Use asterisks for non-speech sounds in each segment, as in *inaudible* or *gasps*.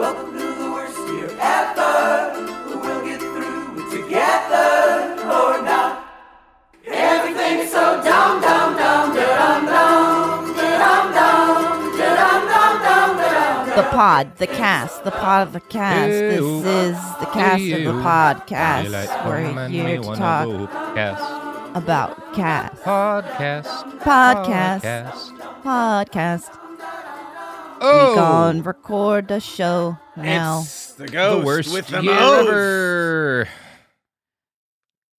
Welcome to the worst year ever. We'll get through it together or not. Everything is so dumb, dumb, dumb, dumb, dumb, dumb, dumb. The pod, the cast, the pod of the cast. This is the cast of the podcast. We're here to talk about cast. Podcast. Podcast. Podcast. Podcast. Oh, We gone record the show now. It's the ghost the worst with the year most. ever.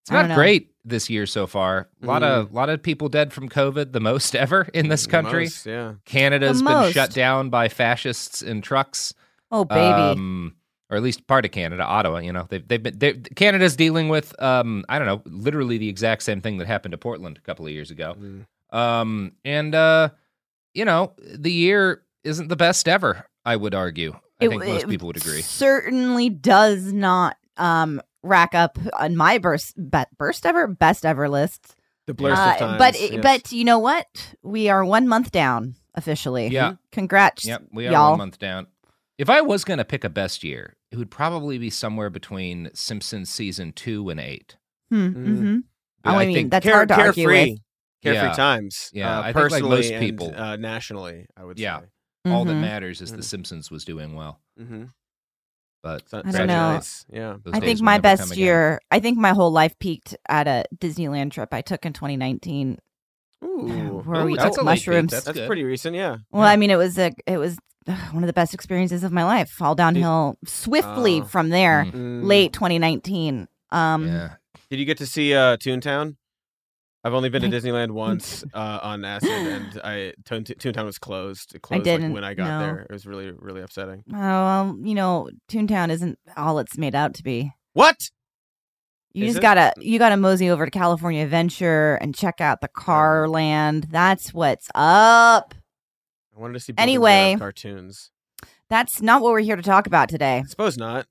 It's don't great this year so far. A lot of lot of people dead from COVID, the most ever in this The country. most, yeah. Canada's The been most. shut down by fascists in trucks. Oh baby, Um, or at least part of Canada, Ottawa. You know, they've they've been they Canada's dealing with um, I don't know, literally the exact same thing that happened to Portland a couple of years ago. Mm. Um, and uh, you know, the year isn't the best ever. I would argue. I It- think most it people would agree. Certainly does not um rack up on my burst be, burst ever best ever list. The blurst Uh, of times. but yes. but you know what? We are one month down officially. Yeah. Congrats. Yep, we are y'all. one month down. If I was going to pick a best year, it would probably be somewhere between Simpsons season two and eight. Hmm, Mm. mhm. Oh, I mean, think, that's Care- hard to argue carefree, with. carefree Yeah. times. Yeah, uh, I think like personally most and, people- uh, nationally, I would Yeah. say. All that Mhm. matters is The Mhm. Simpsons was doing well. Mm-hmm. But I don't know. nice. Yeah. those I think my best year. I think my whole life peaked at a Disneyland trip I took in 2019. Ooh. Where we Ooh, that's took a late peak. mushrooms. That's That's pretty recent, yeah. Well, I mean, it was a it was uh, one of the best experiences of my life. Fall downhill swiftly Oh. from there. Mm. Mm. Late 2019. Um, Yeah. Did you get to see uh, Toontown? I've only been to I- Disneyland *laughs* once uh, on acid, and I Toontown was closed. It closed like, didn't when I got know. there. It was really, really upsetting. Oh, well, you know, Toontown isn't all it's made out to be. What? You Is just it? gotta you gotta mosey over to California Adventure and check out the car land. That's what's up. I wanted to see. Anyway. Cartoons. That's not what we're here to talk about today. I suppose not.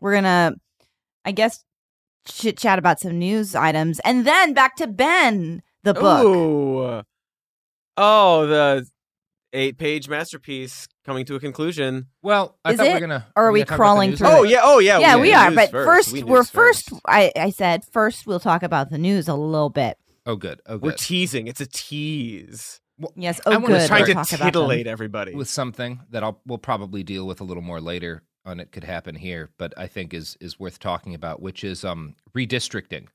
We're gonna, I guess, chit chat about some news items, and then back to Ben, the book. Ooh. Oh, the eight-page masterpiece coming to a conclusion. Well, I Is thought we it? were gonna. Or are we're we gonna talk about crawling through. Oh yeah. Oh yeah. yeah, did we are. But first. first, We we're first. I, I said first. We'll talk about the news a little bit. Oh, good. Oh, good. We're teasing. It's a tease. Yes. I Oh, wanna good. start We'll Trying talk to about them. titillate everybody. with something that I'll we'll probably deal with a little more later on. It could happen here, but I think is is worth talking about, which is um redistricting.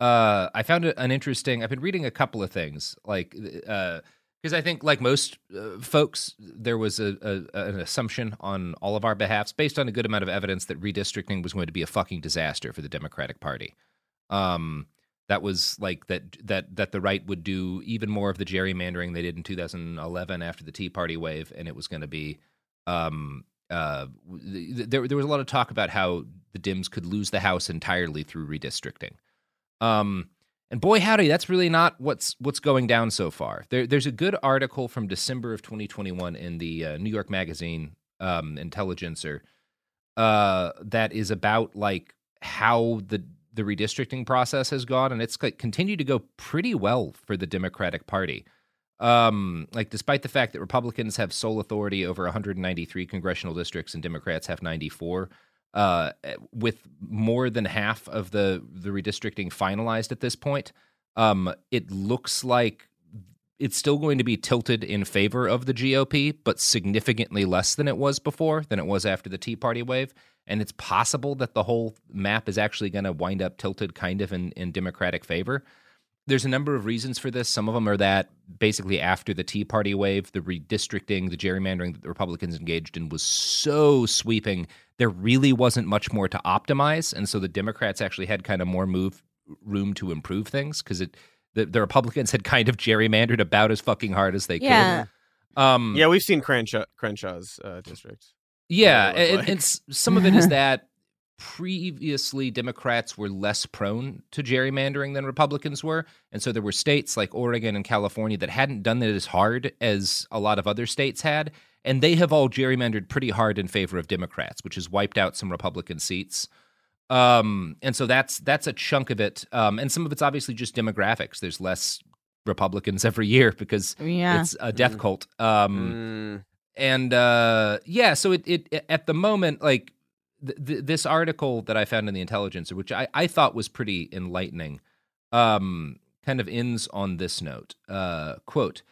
Uh, I found it an interesting. I've been reading a couple of things like uh, Because I think, like most uh, folks, there was a, a, an assumption on all of our behalfs, based on a good amount of evidence, that redistricting was going to be a fucking disaster for the Democratic Party. Um, that was like that that that the right would do even more of the gerrymandering they did in 2011 after the Tea Party wave, and it was going to be. Um, uh, there there was a lot of talk about how the Dems could lose the House entirely through redistricting. Um, and boy, howdy, that's really not what's what's going down so far. There, there's a good article from December of 2021 in the uh, New York Magazine um, Intelligencer uh, that is about like how the the redistricting process has gone, and it's continued to go pretty well for the Democratic Party. Um, like despite the fact that Republicans have sole authority over 193 congressional districts and Democrats have 94 uh, with more than half of the the redistricting finalized at this point, um, it looks like it's still going to be tilted in favor of the GOP, but significantly less than it was before, than it was after the Tea Party wave. And it's possible that the whole map is actually going to wind up tilted kind of in, in Democratic favor there's a number of reasons for this. Some of them are that basically after the Tea Party wave, the redistricting, the gerrymandering that the Republicans engaged in was so sweeping, there really wasn't much more to optimize, and so the Democrats actually had kind of more move room to improve things because it the, the Republicans had kind of gerrymandered about as fucking hard as they Yeah. could. Um, Yeah, we've seen Crenshaw, Crenshaw's uh, district. yeah, what it looked and, like. and some of it is *laughs* that previously Democrats were less prone to gerrymandering than Republicans were. And so there were states like Oregon and California that hadn't done it as hard as a lot of other states had. And they have all gerrymandered pretty hard in favor of Democrats, which has wiped out some Republican seats. Um, and so that's that's a chunk of it. Um, and some of it's obviously just demographics. There's less Republicans every year because Yeah. it's a death cult. Um, Mm, and uh yeah so it, it at the moment like th- th- this article that i found in the intelligencer which I, I thought was pretty enlightening um kind of ends on this note uh quote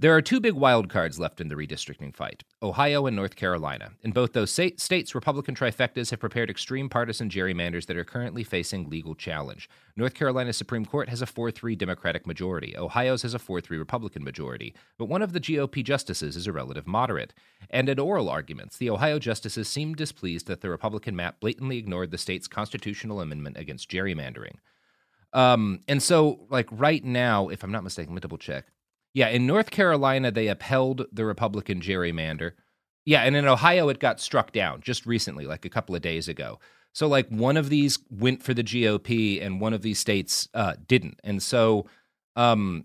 there are two big wild cards left in the redistricting fight Ohio and North Carolina. In both those states, Republican trifectas have prepared extreme partisan gerrymanders that are currently facing legal challenge. North Carolina's Supreme Court has a 4 3 Democratic majority. Ohio's has a 4 3 Republican majority. But one of the GOP justices is a relative moderate. And in oral arguments, the Ohio justices seemed displeased that the Republican map blatantly ignored the state's constitutional amendment against gerrymandering. Um, and so, like right now, if I'm not mistaken, let me double check. Yeah, in North Carolina, they upheld the Republican gerrymander. Yeah, and in Ohio, it got struck down just recently, like a couple of days ago. So, like, one of these went for the GOP, and one of these states uh, didn't. And so, um,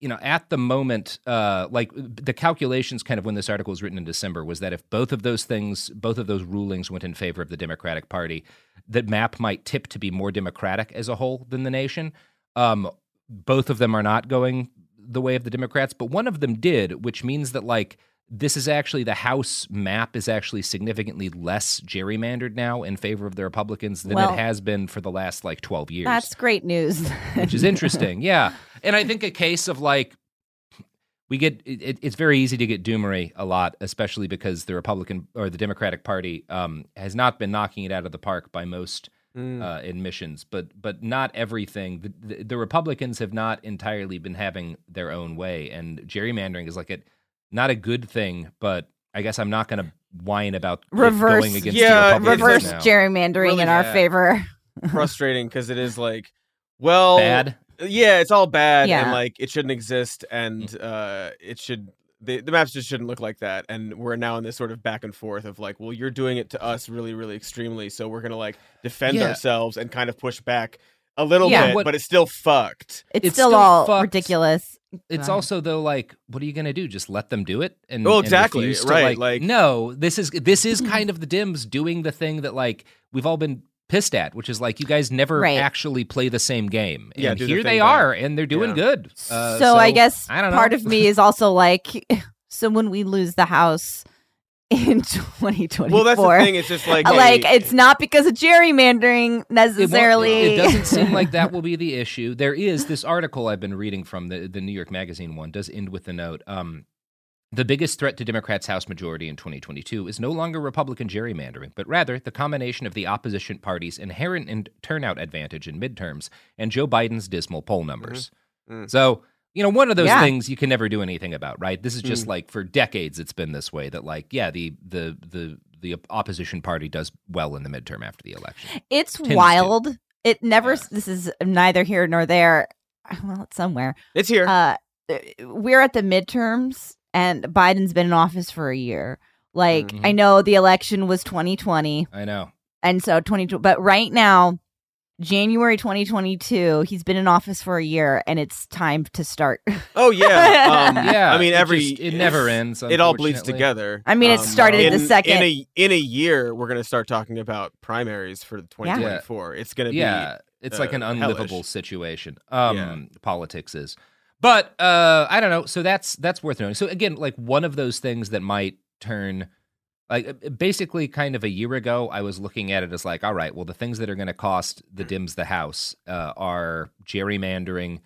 you know, at the moment, uh, like the calculations, kind of when this article was written in December, was that if both of those things, both of those rulings went in favor of the Democratic Party, that map might tip to be more Democratic as a whole than the nation. Um, both of them are not going the way of the Democrats, but one of them did, which means that like this is actually the House map is actually significantly less gerrymandered now in favor of the Republicans than Well, it has been for the last like 12 years That's great news. which is interesting. yeah, and I think a case of like we get it, it's very easy to get doomery a lot, especially because the Republican or the Democratic Party um, has not been knocking it out of the park by most mm. uh, admissions, but but not everything. The, the, the Republicans have not entirely been having their own way, and gerrymandering is like a not a good thing. But I guess I'm not going to whine about it Reverse- going against Yeah, the Republicans Reverse now. gerrymandering Really in our bad. favor. *laughs* frustrating because it is like, well, Bad. Yeah, it's all bad, Yeah. and like it shouldn't exist, and Mm. uh, it should. The, the maps just shouldn't look like that, and we're now in this sort of back and forth of like, well, you're doing it to us really, really extremely, so we're gonna like defend Yeah. ourselves and kind of push back a little Yeah. bit, What- but it's still fucked. It's, It's still, still all fucked. ridiculous. It's Go also though like, what are you gonna do? Just let them do it? And Well, and exactly, refuse to, right, like, like- no, this is this is hmm. kind of the Dems doing the thing that like we've all been pissed at, which is like you guys never Right. actually play the same game. Yeah, and do the here thing they back. are, and they're doing Yeah. good. Uh, so, I guess I don't know. part of me is *laughs* also like, *laughs* so when we lose the house in *laughs* 2024, Well, that's the thing. It's just like, like hey, it's not because of gerrymandering It necessarily. It, doesn't seem like that will be the issue. There is this article I've been reading from the, the New York Magazine one does end with the note. Um, the biggest threat to Democrats' House majority in 2022 is no longer Republican gerrymandering, but rather the combination of the opposition party's inherent in- turnout advantage in midterms and Joe Biden's dismal poll numbers. Mm. So, you know, one of those Yeah. things you can never do anything about, right? This is just Mm. like for decades it's been this way that like, yeah, the the the the opposition party does well in the midterm after the election. It's Tends to. wild. It never. Yeah. This is neither here nor there. Well, it's somewhere. It's here. Uh, we're at the midterms, and Biden's been in office for a year. Like Mhm. I know the election was 2020, I know. and so 20. But right now, January 2022, he's been in office for a year, and it's time to start. oh yeah. *laughs* Um, Yeah. I mean, it every just- it never ends. It all bleeds together. I mean, it Um, started in, the second- in a in a year. We're gonna start talking about primaries for 2024. It's gonna be Yeah, it's like uh, an unlivable hellish. situation. Um, Yeah. politics is, but uh, I don't know. So that's that's worth knowing. So again, like one of those things that might turn, like uh, basically, kind of a year ago, I was looking at it as like, all right, well, the things that are going to cost the Dems the House uh, are gerrymandering,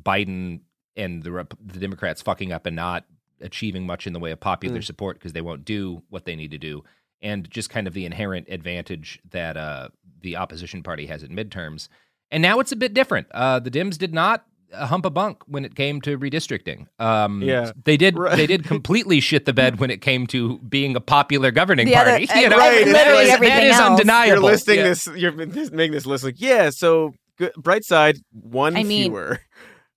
Biden and the Rep- the Democrats fucking up and not achieving much in the way of popular Mm. support because they won't do what they need to do and just kind of the inherent advantage that uh, the opposition party has at midterms. And now it's a bit different. Uh, the Dems did not uh, hump a bunk when it came to redistricting. Um, Yeah. they did. Right. They did completely shit the bed when it came to being a popular governing The party. uh, you know, right, that literally is, that everything is else. undeniable. You're listing Yeah. this. You're making this list like, yeah. So good, bright side, one I mean- fewer.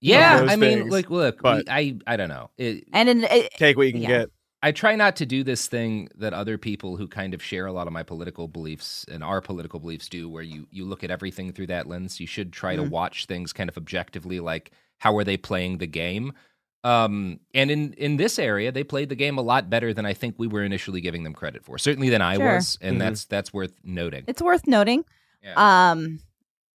Yeah, I mean, things. like, look, But- we, I, I don't know. It, and in, it, Take what you can Yeah. get. I try not to do this thing that other people who kind of share a lot of my political beliefs and our political beliefs do, where you you look at everything through that lens. You should try to Mhm. watch things kind of objectively, like how are they playing the game. Um, and in in this area, they played the game a lot better than I think we were initially giving them credit for. Certainly than I Sure. was, and Mhm. that's that's worth noting. it's worth noting. Yeah. Um,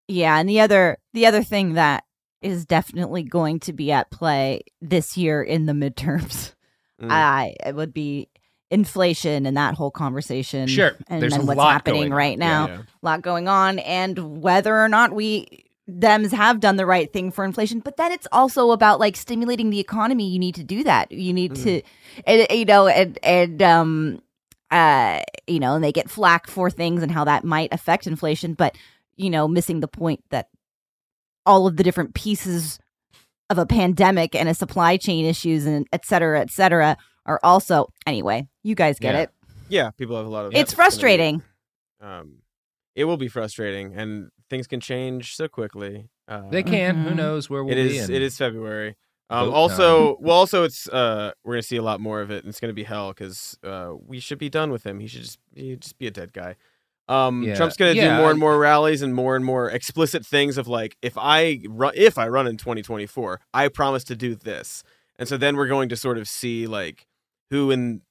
yeah, and the other the other thing that is definitely going to be at play this year in the midterms, Mm. I it would be inflation and that whole conversation. Sure. and There's then what's happening right now, Yeah. a lot going on, and whether or not we Dems have done the right thing for inflation, but then it's also about like stimulating the economy. You need to do that. You need to, and, you know, and and um, uh, you know, and they get flack for things and how that might affect inflation, but you know, missing the point that all of the different pieces of a pandemic and a supply chain issues and et cetera, et cetera, are also anyway. You guys get Yeah. it. Yeah, people have a lot of. It's gonna be- frustrating. Um, it will be frustrating, and things can change so quickly. Uh, they can. Who Mhm. knows where we'll It be? is. in- It is February. Um, also, well, also, it's uh, we're gonna see a lot more of it, and it's gonna be hell because uh, we should be done with him. He should just, he should just be a dead guy. Um, Yeah. Trump's gonna Yeah, do more I- and more rallies and more and more explicit things of like, if I run, if I run in 2024, I promise to do this, and so then we're going to sort of see like who in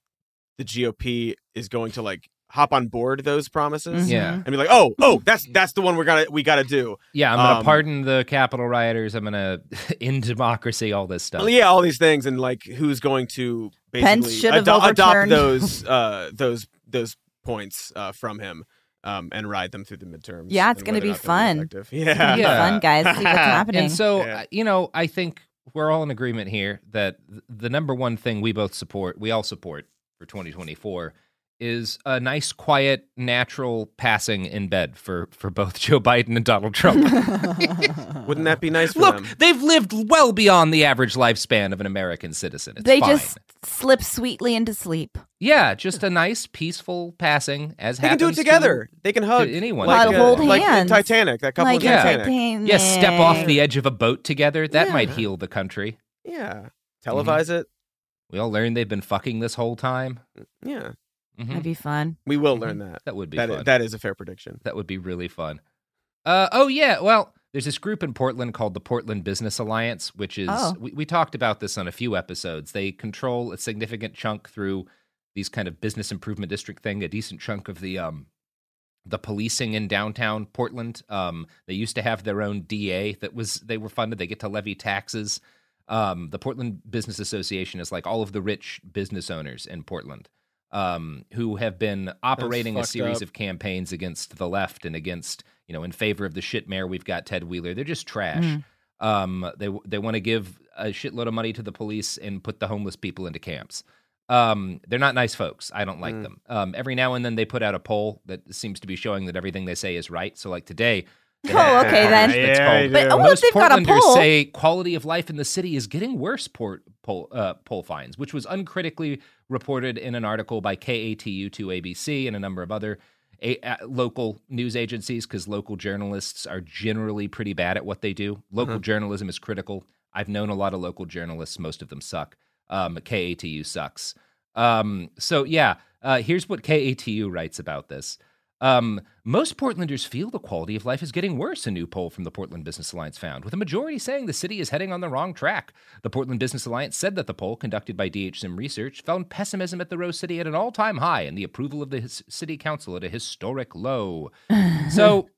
the GOP is going to like hop on board those promises. Yeah. And be like, oh, oh, that's that's the one we're gonna we gotta do. Yeah, I'm gonna Um, pardon the Capitol rioters. I'm gonna *laughs* end democracy. All this stuff. Yeah, all these things, and like who's going to Pence basically should ado- adopt those uh, those those points uh, from him um, and ride them through the midterms. Yeah, it's *laughs* gonna be or not they're fun. effective. It's gonna Yeah, be Yeah. fun, guys. See what's *laughs* happening. And so, Yeah. you know, I think we're all in agreement here that the number one thing we both support, we all support for 2024, is a nice, quiet, natural passing in bed for for both *laughs* Joe Biden and Donald Trump. *laughs* wouldn't that be nice for Look, them? they've lived well beyond the average lifespan of an American citizen. It's they fine. just slip sweetly into sleep. yeah, just a nice, peaceful passing as They can do it happens to- together. They can hug anyone. like, Like uh, hold like in hands. Titanic. That couple like in Yeah. Titanic. Titanic. yeah, step off the edge of a boat together. That might heal the country. Yeah, televise it. We all learned they've been fucking this whole time. Yeah, Mhm. That'd be fun. we will learn that. That would be That fun. is, that is a fair prediction. That would be really fun. Uh, oh yeah, well, there's this group in Portland called the Portland Business Alliance, which is Oh. we, we talked about this on a few episodes. They control a significant chunk through these kind of business improvement district thing, a decent chunk of the um the policing in downtown Portland. Um, they used to have their own DA that was they were funded. They get to levy taxes. Um, the Portland Business Association is like all of the rich business owners in Portland um, who have been operating a series up. of campaigns against the left and against you know in favor of the shit mayor. We've got Ted Wheeler. They're just trash. Mm. Um, they they want to give a shitload of money to the police and put the homeless people into camps. Um, they're not nice folks. I don't like Mm. them. Um, every now and then they put out a poll that seems to be showing that everything they say is right. So like today, *laughs* Oh, okay, then. It's Yeah. But, oh, Most they've got a Portlanders poll- say quality of life in the city is getting worse. Port, poll, uh, poll finds, which was uncritically reported in an article by KATU to ABC and a number of other a, uh, local news agencies, because local journalists are generally pretty bad at what they do. Local journalism is critical. I've known a lot of local journalists. Most of them suck. Um, KATU sucks. Um, so yeah, uh, here's what KATU writes about this. Um, most Portlanders feel the quality of life is getting worse, a new poll from the Portland Business Alliance found, with a majority saying the city is heading on the wrong track. The Portland Business Alliance said that the poll, conducted by DHSIM Research, found pessimism at the Rose City at an all time high and the approval of the city council at a historic low. *laughs* so.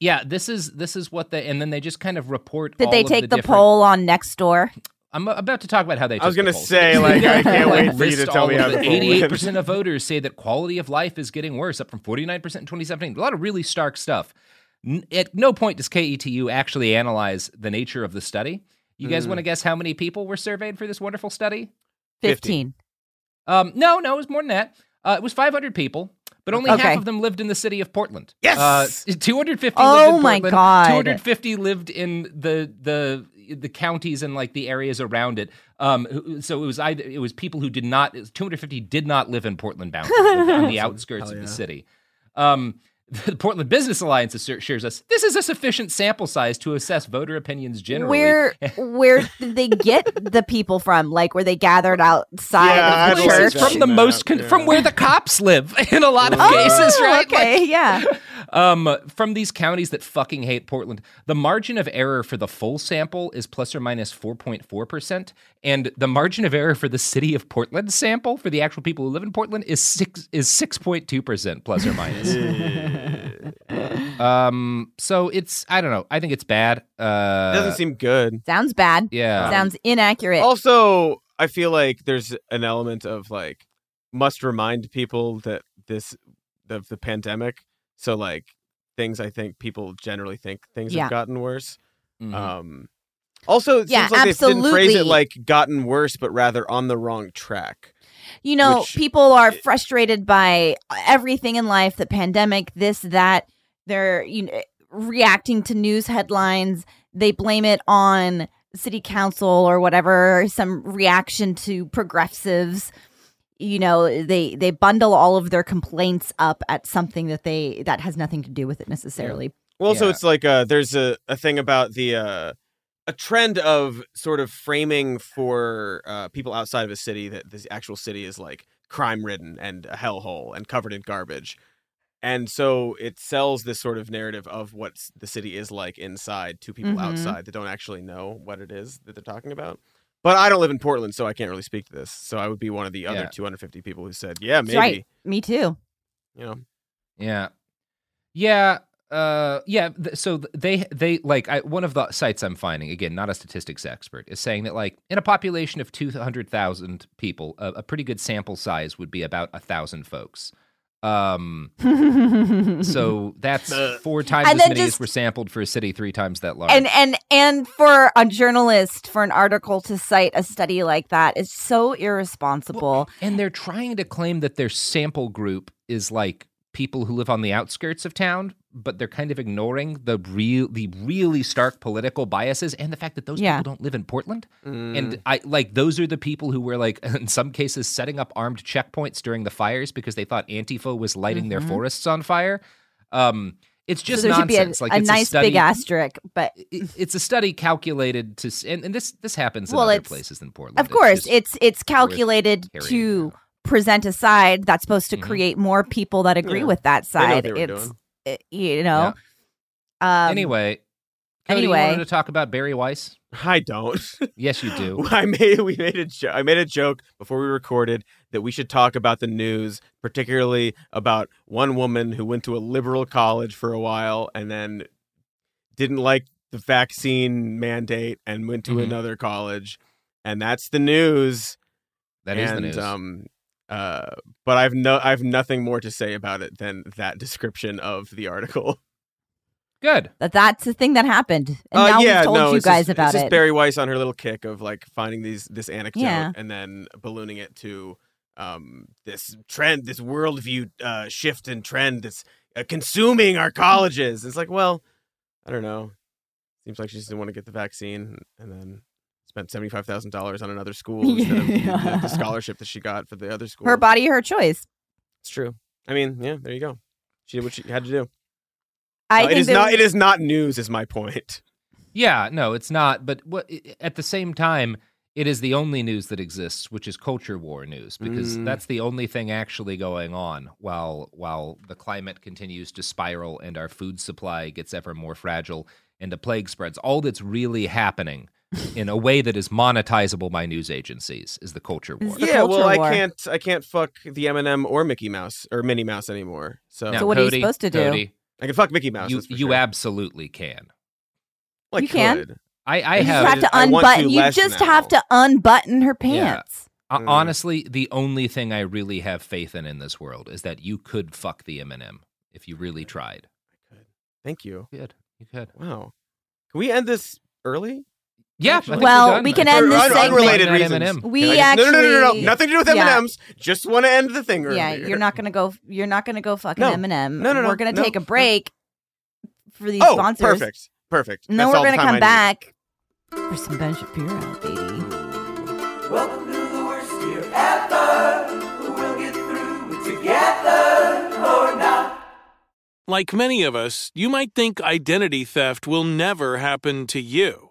Yeah, this is this is what they and then they just kind of report. Did they take the, the, different- poll on next door? I'm about to talk about how they. I was gonna say, like, I can't Like, *laughs* wait for you to tell me how the the poll went. 88 percent of voters say that quality of life is getting worse, up from 49 percent in 2017. A lot of really stark stuff. N- At no point does KATU actually analyze the nature of the study. You Mm. guys want to guess how many people were surveyed for this wonderful study? 15. Um, no, no, it was more than that. Uh, it was 500 people, but only Okay. half of them lived in the city of Portland. Yes! uh, 250. Oh lived in my Portland, God. 250 lived in the the the counties and like the areas around it. Um, so it was either it was people who did not. 250 did not live in Portland bound on the *laughs* outskirts of the city. Um, *laughs* the Portland Business Alliance assert- us this is a sufficient sample size to assess voter opinions generally. Where *laughs* where did they get the people from? Like were they gathered outside Yeah, of the I'd like church? from the most con- yeah. from where the cops live in a lot of Oh, cases, right? Okay, Like, yeah. Um, from these counties that fucking hate Portland, the margin of error for the full sample is plus or minus 4.4%. And the margin of error for the city of Portland sample, for the actual people who live in Portland, is six is 6.2% plus or minus. *laughs* um, so it's, I don't know. I think it's bad. Uh, Doesn't seem good. Sounds bad. yeah. Sounds inaccurate. Also, I feel like there's an element of like must remind people that this of the pandemic. So like things I think people generally think things Yeah. have gotten worse. Mhm. Um also it Yeah, seems like they didn't phrase it like gotten worse, but rather on the wrong track. You know, Which- people are frustrated by everything in life, the pandemic, this, that. They're you know, reacting to news headlines. They blame it on city council or whatever, some reaction to progressives. You know, they they bundle all of their complaints up at something that they that has nothing to do with it necessarily. Well, also Yeah. it's like uh there's a, a thing about the uh a trend of sort of framing for uh, people outside of a city that this actual city is like crime ridden and a hellhole and covered in garbage. And so it sells this sort of narrative of what the city is like inside to people Mhm. outside that don't actually know what it is that they're talking about. But I don't live in Portland, so I can't really speak to this. So I would be one of the other Yeah. 250 people who said, "Yeah, maybe." right. Me too. You know, Yeah, yeah, uh, yeah. th- So they they like I, one of the sites I'm finding again, not a statistics expert, is saying that like in a population of two hundred thousand people, a, a pretty good sample size would be about a thousand folks. Um, so *laughs* that's four times And as then many as just- were sampled for a city three times that large. and and and for a journalist for an article to cite a study like that is so irresponsible. And they're trying to claim that their sample group is like people who live on the outskirts of town, but they're kind of ignoring the real the really stark political biases and the fact that those Yeah. people don't live in Portland. Mm. And I like those are the people who were like *laughs* in some cases setting up armed checkpoints during the fires because they thought Antifa was lighting their forests on fire. Um it's just Mm-hmm. so there should be a, nonsense. like a it's nice a study, big asterisk, but it- It's a study calculated to, and, and this this happens in Well, other places than Portland. of course just it's it's calculated to out. Present a side that's supposed to Mhm. create more people that agree Yeah. with that They know what side. they were It's doing. it- you know. Um, anyway, Cody, you anyway. wanted to talk about Bari Weiss. I don't. *laughs* Yes, you do. I made we made a jo- I made a joke before we recorded that we should talk about the news, particularly about one woman who went to a liberal college for a while and then didn't like the vaccine mandate and went to Mhm. another college, and that's the news. That is and, the news. Um, uh, but I've no I've nothing more to say about it than that description of the article. Good. that that's the thing that happened, and Uh, now yeah, we've told no, you guys just, about it's just. Bari Weiss on her little kick of like finding these this anecdote Yeah. and then ballooning it to um this trend, this worldview uh, shift and trend that's uh, consuming our colleges. It's like, well, I don't know. Seems like she just didn't want to get the vaccine and then spent seventy five thousand dollars on another *laughs* school instead of the- Yeah. the scholarship that she got for the other school. Her body, her choice. It's true. I mean, yeah, there you go. She did what she had to do. I No, it think is not. we- It is not news. Is my point. Yeah, no, it's not. But what at the same time, it is the only news that exists, which is culture war news, because Mm. that's the only thing actually going on while while the climate continues to spiral and our food supply gets ever more fragile and the plague spreads. All that's really happening in a way that is monetizable by news agencies is the culture war. The yeah. Well, culture I can't. I can't fuck the M and m or Mickey Mouse or Minnie Mouse anymore. So Now, So what are you supposed to do? Cody, I can fuck Mickey Mouse. you you sure. absolutely can. Well, I You can. could. I, I you have just have to I to unbutton. You just now. have to unbutton her Yeah. pants. Uh, Mm. honestly, the only thing I really have faith in in this world is that you could fuck the M&M if you really tried. I could. Thank you. You could. You could. Wow. Can we end this early? Yeah. Actually- Well, we're done. we can end this done. segment- unrelated That reasons. M&M. We Can I no, no, no, no, no, nothing to do with. M and M's. Just want to end the thing early. Yeah, you're not gonna go. You're not gonna go fucking No. Eminem. No, no, no, We're gonna no, take a no. break for these Oh, sponsors. perfect, perfect. And then That's we're gonna time come back for some Ben Shapiro, baby. Welcome to the worst year ever. We'll get through it together or not. Like many of us, you might think identity theft will never happen to you.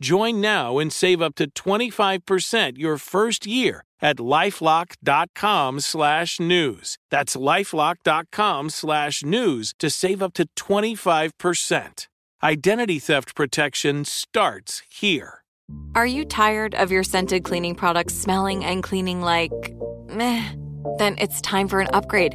Join now and save up to 25% your first year at lifelock.com slash news. That's lifelock.com slash news to save up to 25%. Identity theft protection starts here. Are you tired of your scented cleaning products smelling and cleaning like meh? Then it's time for an upgrade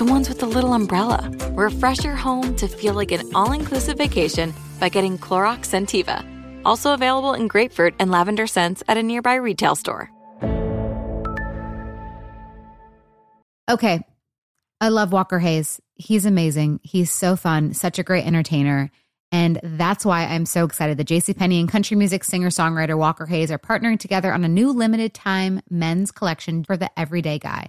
The ones with the little umbrella. Refresh your home to feel like an all inclusive vacation by getting Clorox Scentiva. Also available in grapefruit and lavender scents at a nearby retail store. Okay. I love Walker Hayes. He's amazing. He's so fun, such a great entertainer. And that's why I'm so excited that JCPenney and country music singer songwriter Walker Hayes are partnering together on a new limited time men's collection for the everyday guy.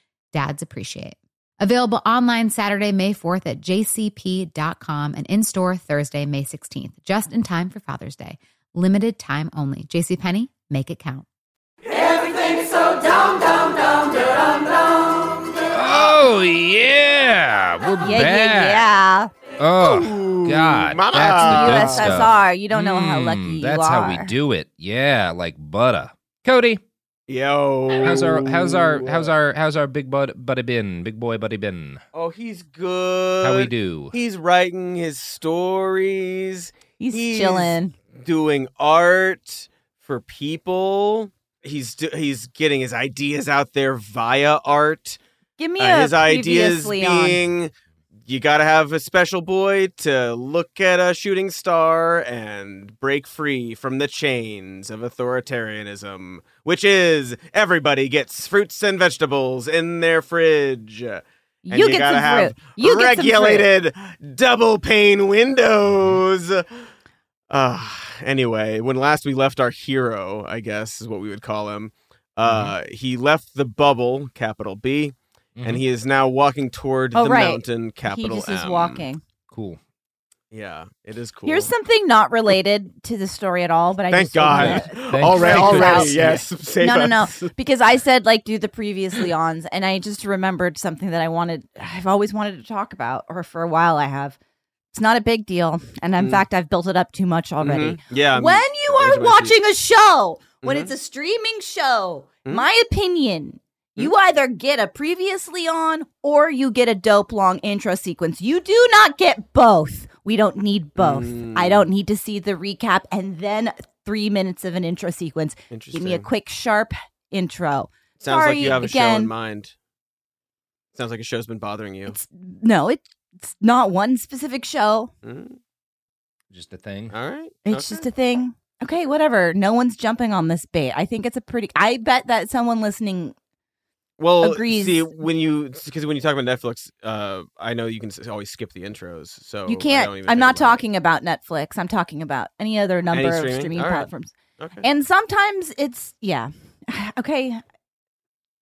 dads appreciate. Available online Saturday, May 4th at jcp.com and in store Thursday, May 16th, just in time for Father's Day. Limited time only. JCPenney, make it count. Everything's so dumb, dumb, dumb, dumb, dumb. Oh yeah, we're Yeah, back. yeah, Oh God, mama. that's the yeah. good stuff. USSR. You don't know how Mm, lucky you That's are. how we do it. Yeah, like butter. Cody, Yo, how's our how's our how's our how's our big bud buddy been? Big boy buddy been? Oh, he's good. How we do? He's writing his stories. He's, He's- chilling. doing art for people. He's do- he's getting his ideas out there via art. Give me Uh, a his ideas previously on. You got to have a special boy to look at a shooting star and break free from the chains of authoritarianism, which is everybody gets fruits and vegetables in their fridge. And You get gotta have. You get some fruit. regulated double pane windows. Uh, anyway, when last we left our hero, I guess is what we would call him, uh, he left the bubble, capital B, and Mhm. he is now walking toward Oh, the right. mountain, He capital just is walking. Cool. Yeah, it is cool. Here's something not related to the story at all, but I Thank just wanna- God. Thank already, already, yes. Save no, no, no. us. *laughs* Because I said like do the previous Leons, and I just remembered something that I wanted. I've always wanted to talk about, or for a while I have. It's not a big deal, and in Mm. fact, I've built it up too much already. Mhm. Yeah. I'm- when you are of my seat. watching a show, when Mhm. it's a streaming show, my opinion, you either get a previously on or you get a dope long intro sequence. You do not get both. We don't need both. Mm. I don't need to see the recap and then three minutes of an intro sequence. Give me a quick, sharp intro. Sounds like Sorry, you have a show in again. mind. Sounds like a show's been bothering you. It's no, it, it's not one specific show. Mm, Just a thing. all right. It's okay. just a thing. Okay, whatever. No one's jumping on this bait. I think it's a pretty. I bet that someone listening. Well. agrees. See, when you because when you talk about Netflix, uh, I know you can always skip the intros. So you can't. don't even I'm not about it. talking about Netflix. I'm talking about any other number of streaming? streaming All right. platforms. Okay. And sometimes it's yeah. *sighs* Okay.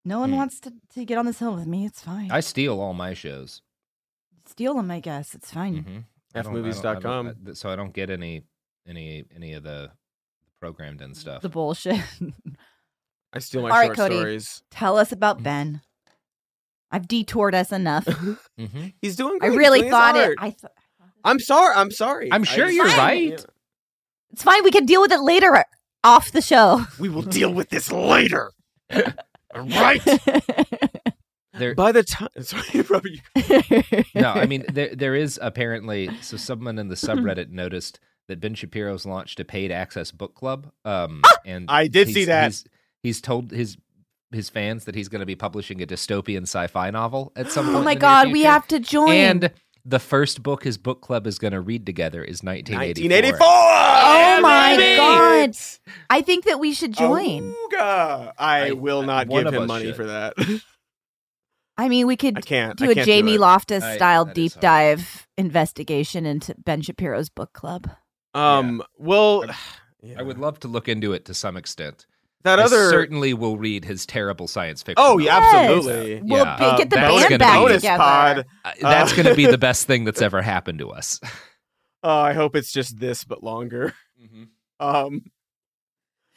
No one Hmm. wants to, to get on this hill with me. It's fine. I steal all my shows. Steal them, I guess. It's fine. Mhm. I don't- I don't- I Fmovies.com. So I don't get any any any of the programmed in stuff. The bullshit. *laughs* I steal my All right, short Cody. stories. Tell us about Ben. I've detoured us enough. *laughs* hmm He's doing. I Great. He's really doing his thought it. art. I th- I'm sorry. I'm sorry. I'm I sure just- you're Fine. right. it's fine. We can deal with it later off the show. We will deal with this later. *laughs* right. *laughs* There, By the time, sorry, Robert, you- no, I mean there there is apparently so someone in the subreddit noticed that Ben Shapiro's launched a paid access book club. Um, and I did see that. He's, he's told his his fans that he's going to be publishing a dystopian sci-fi novel at some *gasps* point. oh in my the near god, we have to join. And the first book his book club is going to read together is 1984. 1984. oh my baby! god, I think that we should join. Ooga. I, I- will not one give him money should. for that. I mean, we could I can't. do I a can't Jamie. Loftus style that is deep dive investigation into Ben Shapiro's book club. Um. Well, *sighs* I would love to look into it to some extent. That I other. certainly will read his terrible science fiction. Oh novel. yeah, Yes. absolutely. We'll Yeah. be- Uh, get the that's gonna band be back bonus together. pod. Uh, that's Uh, going to be the best thing that's ever happened to us. *laughs* Oh, I hope it's just this, but longer. Um.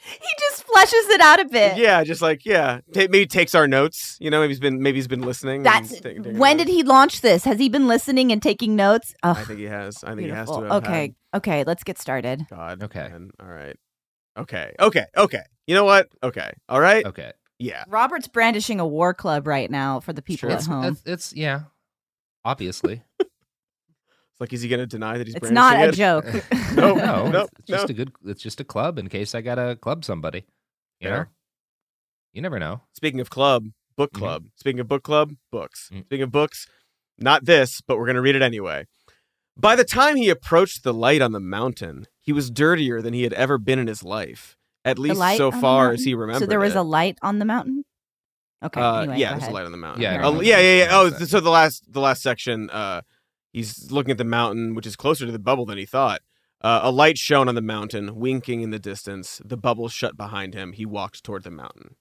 He just fleshes it out a bit. Yeah, just like yeah, Ta maybe takes our notes. You know, maybe he's been maybe he's been listening. That's ta- taking when did he launch this? Has he been listening and taking notes? Oh, I think he has. I think he has to. Have okay, okay, let's get started. God. Okay. man. All right. Okay. Okay. Okay. You know what? Okay. All right. Okay. Yeah. Robert's brandishing a war club right now for the people Sure. at It's, home. it's, it's yeah, obviously. *laughs* It's like, is he going to deny that he's? Brandishing a club? It's not a brandishing joke. No, *laughs* *laughs* no, no, it's, it's just a good. It's just a club in case I gotta club somebody. You know, you never know. Speaking of club, book Mhm. club. Speaking of book club, books. Mm. Speaking of books, not this, but we're going to read it anyway. By the time he approached the light on the mountain, he was dirtier than he had ever been in his life. At least so far as he remembers. So there was it. a light on the mountain. Okay. Uh, anyway, yeah, go there's a light on the mountain. Yeah, I don't know yeah, yeah, yeah. Oh, so the last, the last section, uh, he's looking at the mountain, which is closer to the bubble than he thought. Uh, a light shone on the mountain, winking in the distance. The bubble shut behind him. He walked toward the mountain.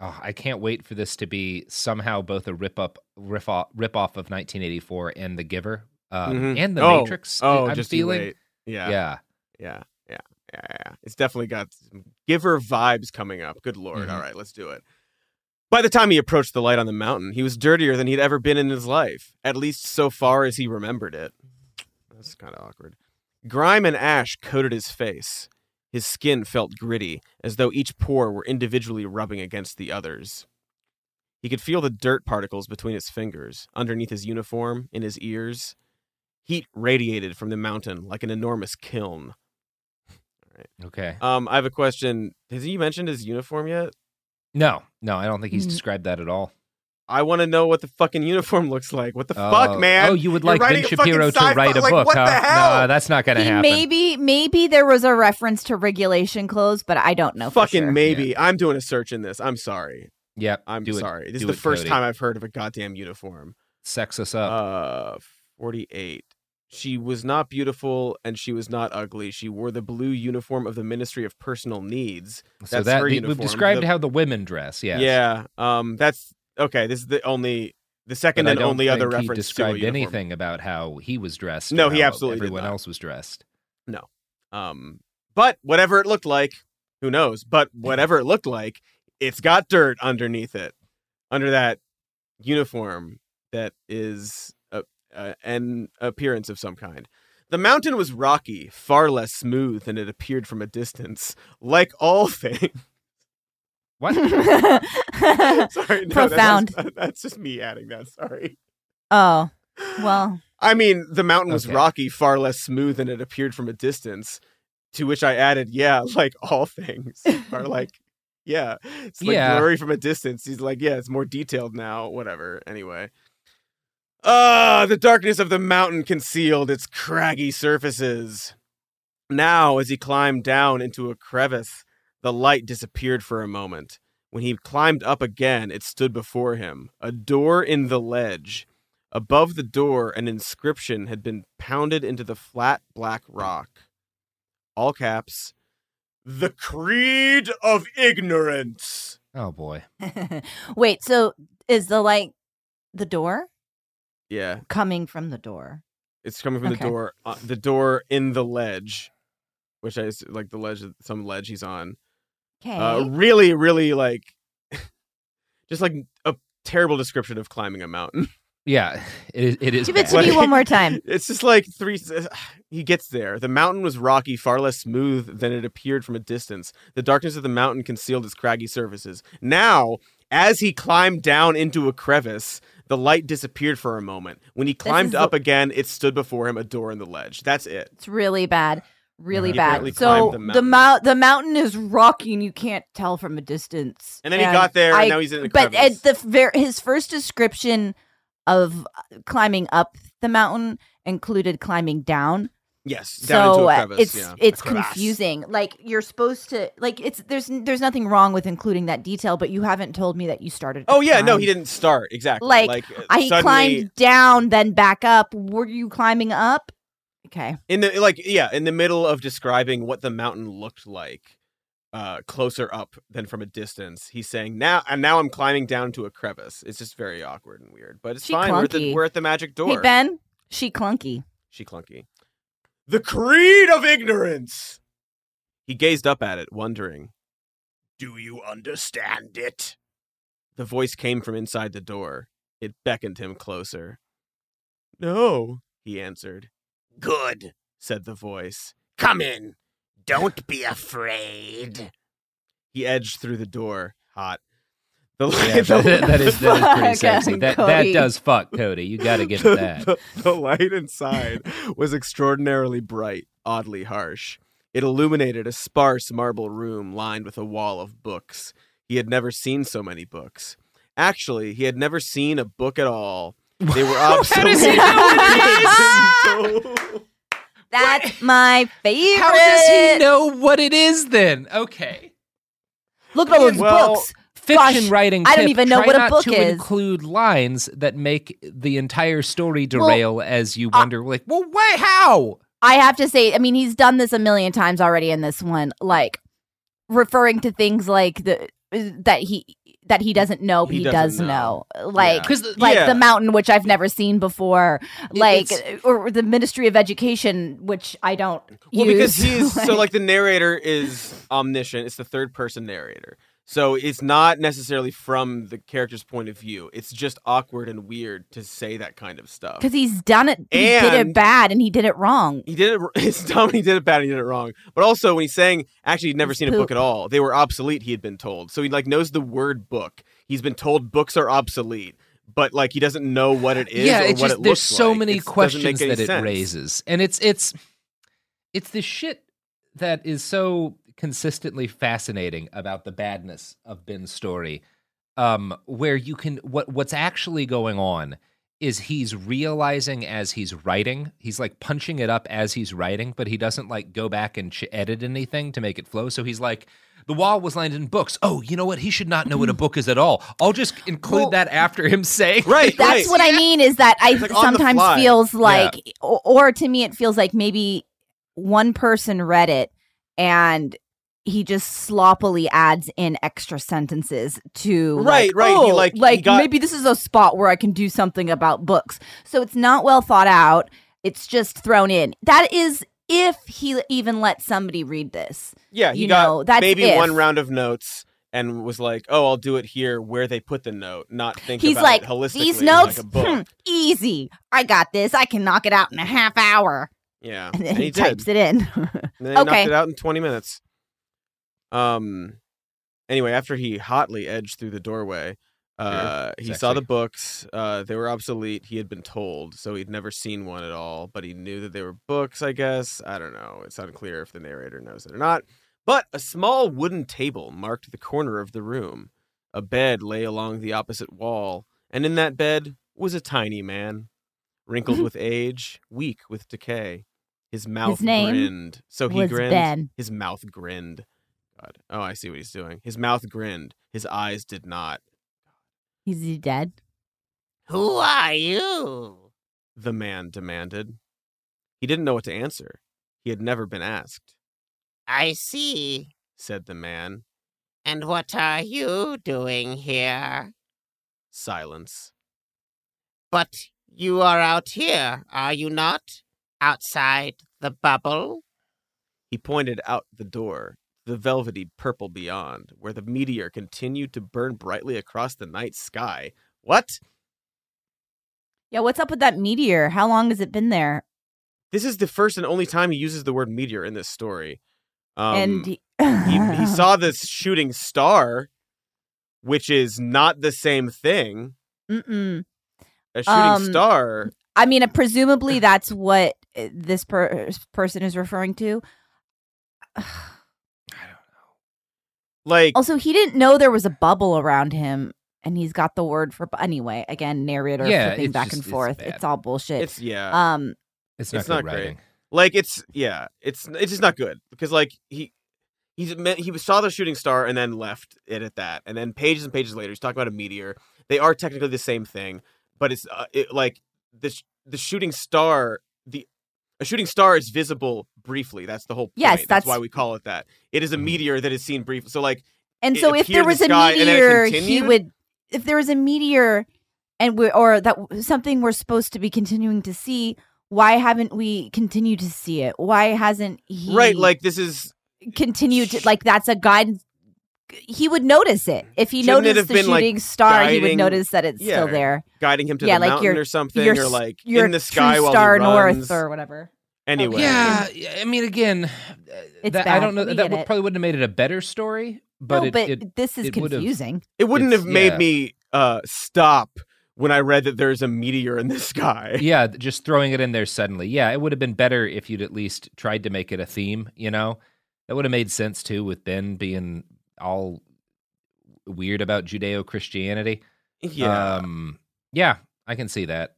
Oh, I can't wait for this to be somehow both a rip up, riff off, rip off of 1984 and The Giver, um, Mhm. and The oh, Matrix. Oh, I'm just you feeling. wait. Yeah, Yeah. yeah, yeah, yeah. It's definitely got some giver vibes coming up. Good lord! Mhm. All right, let's do it. By the time he approached the light on the mountain, he was dirtier than he'd ever been in his life, at least so far as he remembered it. That's kind of awkward. Grime and ash coated his face. His skin felt gritty, as though each pore were individually rubbing against the others. He could feel the dirt particles between his fingers, underneath his uniform, in his ears. Heat radiated from the mountain like an enormous kiln. Okay. Um, I have a question. Has he mentioned his uniform yet? No, no, I don't think he's Mm. described that at all. I want to know what the fucking uniform *laughs* looks like. What the Oh, fuck, man? Oh, you would like Ben writing Shapiro to write a like, book, what huh? the hell? No, that's not going to happen. maybe maybe there was a reference to regulation clothes, but I don't know. for fucking sure. maybe. I'm doing a search in this. I'm sorry. Yep. I'm do it. sorry. This is the it, first Cody. time I've heard of a goddamn uniform. Sex us up. Uh, 48. She was not beautiful and she was not ugly. She wore the blue uniform of the Ministry of Personal Needs. so that the- uniform. we've described The- how the women dress. Yes. Yeah. Um. That's okay. This is the only, the second and only other think he reference described anything about how he was dressed. No, he absolutely did Everyone else was dressed. No. Um. But whatever it looked like, who knows? But whatever it looked like, it's got dirt underneath it, under that uniform that is a, a, an appearance of some kind. The mountain was rocky, far less smooth than it appeared from a distance. Like all *laughs* things. What? *laughs* Sorry, no, Profound. That's, *laughs* that's just me adding that. Sorry. oh, well, I mean, the mountain was Okay. rocky, far less smooth than it appeared from a distance. To which I added, yeah, like all things are like, yeah, it's like Yeah. blurry from a distance. He's like, yeah, it's more detailed now. Whatever. Anyway. Ah, the darkness of the mountain concealed its craggy surfaces. Now, as he climbed down into a crevice, the light disappeared for a moment. When he climbed up again, it stood before him, a door in the ledge. Above the door, an inscription had been pounded into the flat black rock. All caps. The Creed of Ignorance. Oh boy. *laughs* wait. So is the light the door Yeah, coming from the door? it's coming from Okay. the door. Uh, the door in the ledge, which I s- like the ledge, some ledge he's on. Okay. Uh, really, really like, *laughs* just like a terrible description of climbing a mountain. *laughs* Yeah, it, is- it is. Give it to bad. me one more *laughs* time. It's just like three. *sighs* He gets there. The mountain was rocky, far less smooth than it appeared from a distance. The darkness of the mountain concealed its craggy surfaces. Now, as he climbed down into a crevice, the light disappeared for a moment. When he climbed up the- again, it stood before him a door in the ledge. That's it. It's really bad. Really He bad. So the the mountain. mount the mountain is rocky and you can't tell from a distance. And then he got there, and I- now he's in the But crevice. at the ver- his first description of climbing up the mountain included climbing down. Yes, down so into a uh, crevice. it's yeah. It's confusing. Like you're supposed to like it's there's there's nothing wrong with including that detail, but you haven't told me that you started. Oh yeah, no, he didn't start exactly. Like, like uh, I suddenly- climbed down, then back up. Were you climbing up? Okay. in the like yeah in the middle of describing what the mountain looked like uh closer up than from a distance he's saying now and now i'm climbing down to a crevice it's just very awkward and weird but it's She fine we're at, the, we're at the magic door Hey Ben, she clunky. she clunky the creed of ignorance he gazed up at it wondering do you understand it the voice came from inside the door it beckoned him closer no he answered Good, said the voice. Come in. Don't be afraid. He edged through the door, hot. *laughs* The Yeah, the, that, that is that is pretty sexy. That that does fuck Cody. You got to get the, that. the- the light inside was extraordinarily bright, oddly harsh. It illuminated a sparse marble room lined with a wall of books. He had never seen so many books. Actually, he had never seen a book at all. They were *laughs* obsolete. does he know *laughs* That's my favorite. How does he know what it is then? Okay. Look at all those Well, books. Fiction Gosh, writing. I don't even know try what a not book to is. include lines that make the entire story derail as you wonder, like, well, why? How? I have to say, I mean, he's done this a million times already in this one, like referring to things like the uh, that he that he doesn't know, but He he, doesn't know. know, like Because like Yeah. the mountain, which I've never seen before, like it's- uh, or the Ministry of Education, which I don't. Well, because use. he's so *laughs* like the narrator is omniscient. It's the third person narrator. So it's not necessarily from the character's point of view. It's just awkward and weird to say that kind of stuff. because he's done it. He did it bad, and he did it wrong. He did it. It's dumb. He did it bad. and He did it wrong. But also, when he's saying actually he'd never It's seen a book at all, they were obsolete. He had been told, so he like knows the word book. He's been told books are obsolete, but like he doesn't know what it is yeah, or it's what just it there's looks so like. many It questions that it sense. raises, and it's it's it's the shit that is so consistently fascinating about the badness of Ben's story. um, where you can what what's actually going on is he's realizing as he's writing, he's like punching it up as he's writing, but he doesn't like go back and ch- edit anything to make it flow. So he's like, the wall was lined in books. Oh, you know what? He should not know what a *clears throat* book is at all. I'll just include Well- that after him saying, Right, That's right. what I mean is that I like sometimes feels like, or, or to me, it feels like maybe one person read it and he just sloppily adds in extra sentences to Right, like, right. Oh, like, he like got- maybe this is a spot where I can do something about books. So it's not well thought out. It's just thrown in. That is if he even let somebody read this. Yeah, you know, that's maybe if. one round of notes and was like, "Oh, I'll do it here where they put the note, not think He's about like, it holistically these notes, like a book." hmm, easy. I got this. I can knock it out in a half hour. Yeah, And then and he, he types it in. And then he Okay. knocked it out in 20 minutes. Um. Anyway, after he hotly edged through the doorway, uh, he saw the books. Uh, they were obsolete. He had been told, so he'd never seen one at all. But he knew that they were books. I guess I don't know. It's unclear if the narrator knows it or not. But a small wooden table marked the corner of the room. A bed lay along the opposite wall, and in that bed was a tiny man, wrinkled *laughs* with age, weak with decay. His mouth name grinned. So he was grinned. Ben. His mouth grinned. God. Oh, I see what he's doing. His mouth grinned. His eyes did not. Is he dead? Who are you? The man demanded. He didn't know what to answer. He had never been asked, I see. said the man. And what are you doing here? Silence. But you are out here, are you not? Outside the bubble? He pointed out the door, the velvety purple beyond, where the meteor continued to burn brightly across the night sky. What? Yeah, what's up with that meteor? How long has it been there? This is the first and only time he uses the word meteor in this story. Um, and he, he, he *laughs* saw this shooting star, which is not the same thing. Mm-mm. A shooting Um, star. I mean, uh, presumably that's what uh, this per- person is referring to. *sighs* *sighs* *sighs* Like, Also, he didn't know there was a bubble around him, and he's got the word for. bu- Anyway, again, narrator Yeah, flipping back just- and forth. bad. It's, all bullshit. it's yeah. um, It's not It's good not great. writing. like it's yeah. It's it's just not good because like he. He's meant, he saw the shooting star and then left it at that. And then pages and pages later, he's talking about a meteor. They are technically the same thing, but it's uh, it, like the sh- the shooting star. The a shooting star is visible briefly. That's the whole point. Yes, that's, that's- why we call it that. It is a Mhm. meteor that is seen briefly. So like and so if there was the a sky and then it meteor, he would. If there was a meteor, and we or that something we're supposed to be continuing to see, why haven't we continued to see it? Why hasn't he? right, like this is continued to like that's a guide. He would notice it if he Shouldn't it noticed have the been, like, shooting star. He would notice that it's Yeah, still there. guiding him to Yeah, the like mountain your- or something, your or s- like Your in the sky while star he runs. north or whatever. anyway. Yeah, yeah, I mean, again, uh, that, I don't know. We That would, probably wouldn't have made it a better story, but no, it, but it- this is it would've- confusing. It wouldn't It's- have made yeah. me uh stop when I read that there's a meteor in the sky. *laughs* yeah, just throwing it in there suddenly. Yeah, it would have been better if you'd at least tried to make it a theme. You know, that would have made sense too, with Ben being all weird about Judeo Christianity. Yeah. um, yeah, I can see that.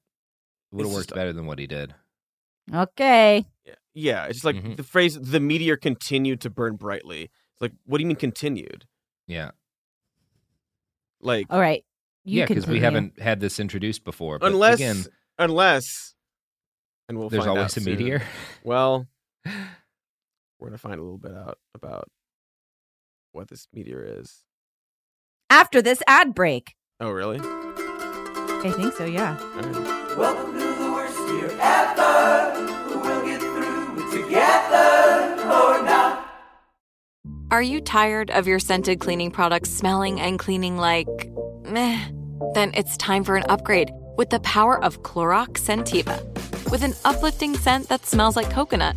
It would have worked just- better than what he did. Okay. yeah, it's just like Mhm. the phrase the meteor continued to burn brightly. It's like what do you mean continued? Yeah, Like All right. You yeah, because we haven't had this introduced before. But unless again, unless and we'll there's find always out a soon. meteor. Well, *laughs* we're gonna find a little bit out about what this meteor is. after this ad break. Oh, really? I think so. Yeah. All right. Welcome to the worst year ever. We'll get through it together or not. Are you tired of your scented cleaning products smelling and cleaning like meh? Then it's time for an upgrade with the power of Clorox Scentiva. With an uplifting scent that smells like coconut,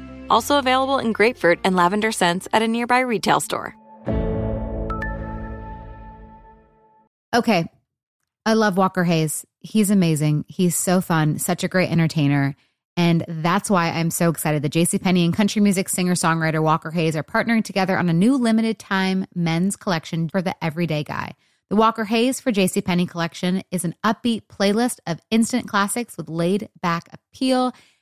Also available in grapefruit and lavender scents at a nearby retail store. Okay. I love Walker Hayes. He's amazing. He's so fun, such a great entertainer. And that's why I'm so excited that JCPenney and country music singer songwriter Walker Hayes are partnering together on a new limited time men's collection for the everyday guy. The Walker Hayes for JCPenney collection is an upbeat playlist of instant classics with laid back appeal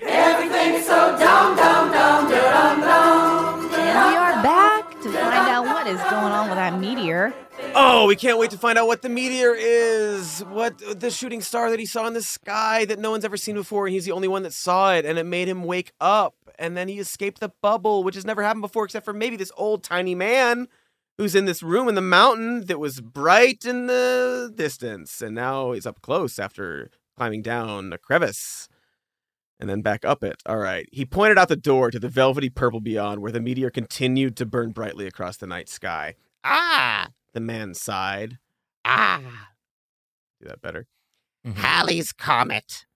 Everything's so dumb, dumb, dumb, dumb, dumb. And we are back to find out what is going on with that meteor. Oh, we can't wait to find out what the meteor is. What the shooting star that he saw in the sky that no one's ever seen before, and he's the only one that saw it, and it made him wake up. And then he escaped the bubble, which has never happened before, except for maybe this old tiny man who's in this room in the mountain that was bright in the distance, and now he's up close after climbing down a crevice and then back up it. All right. He pointed out the door to the velvety purple beyond, where the meteor continued to burn brightly across the night sky. Ah, The man sighed. ah, Do that better. Halley's Comet.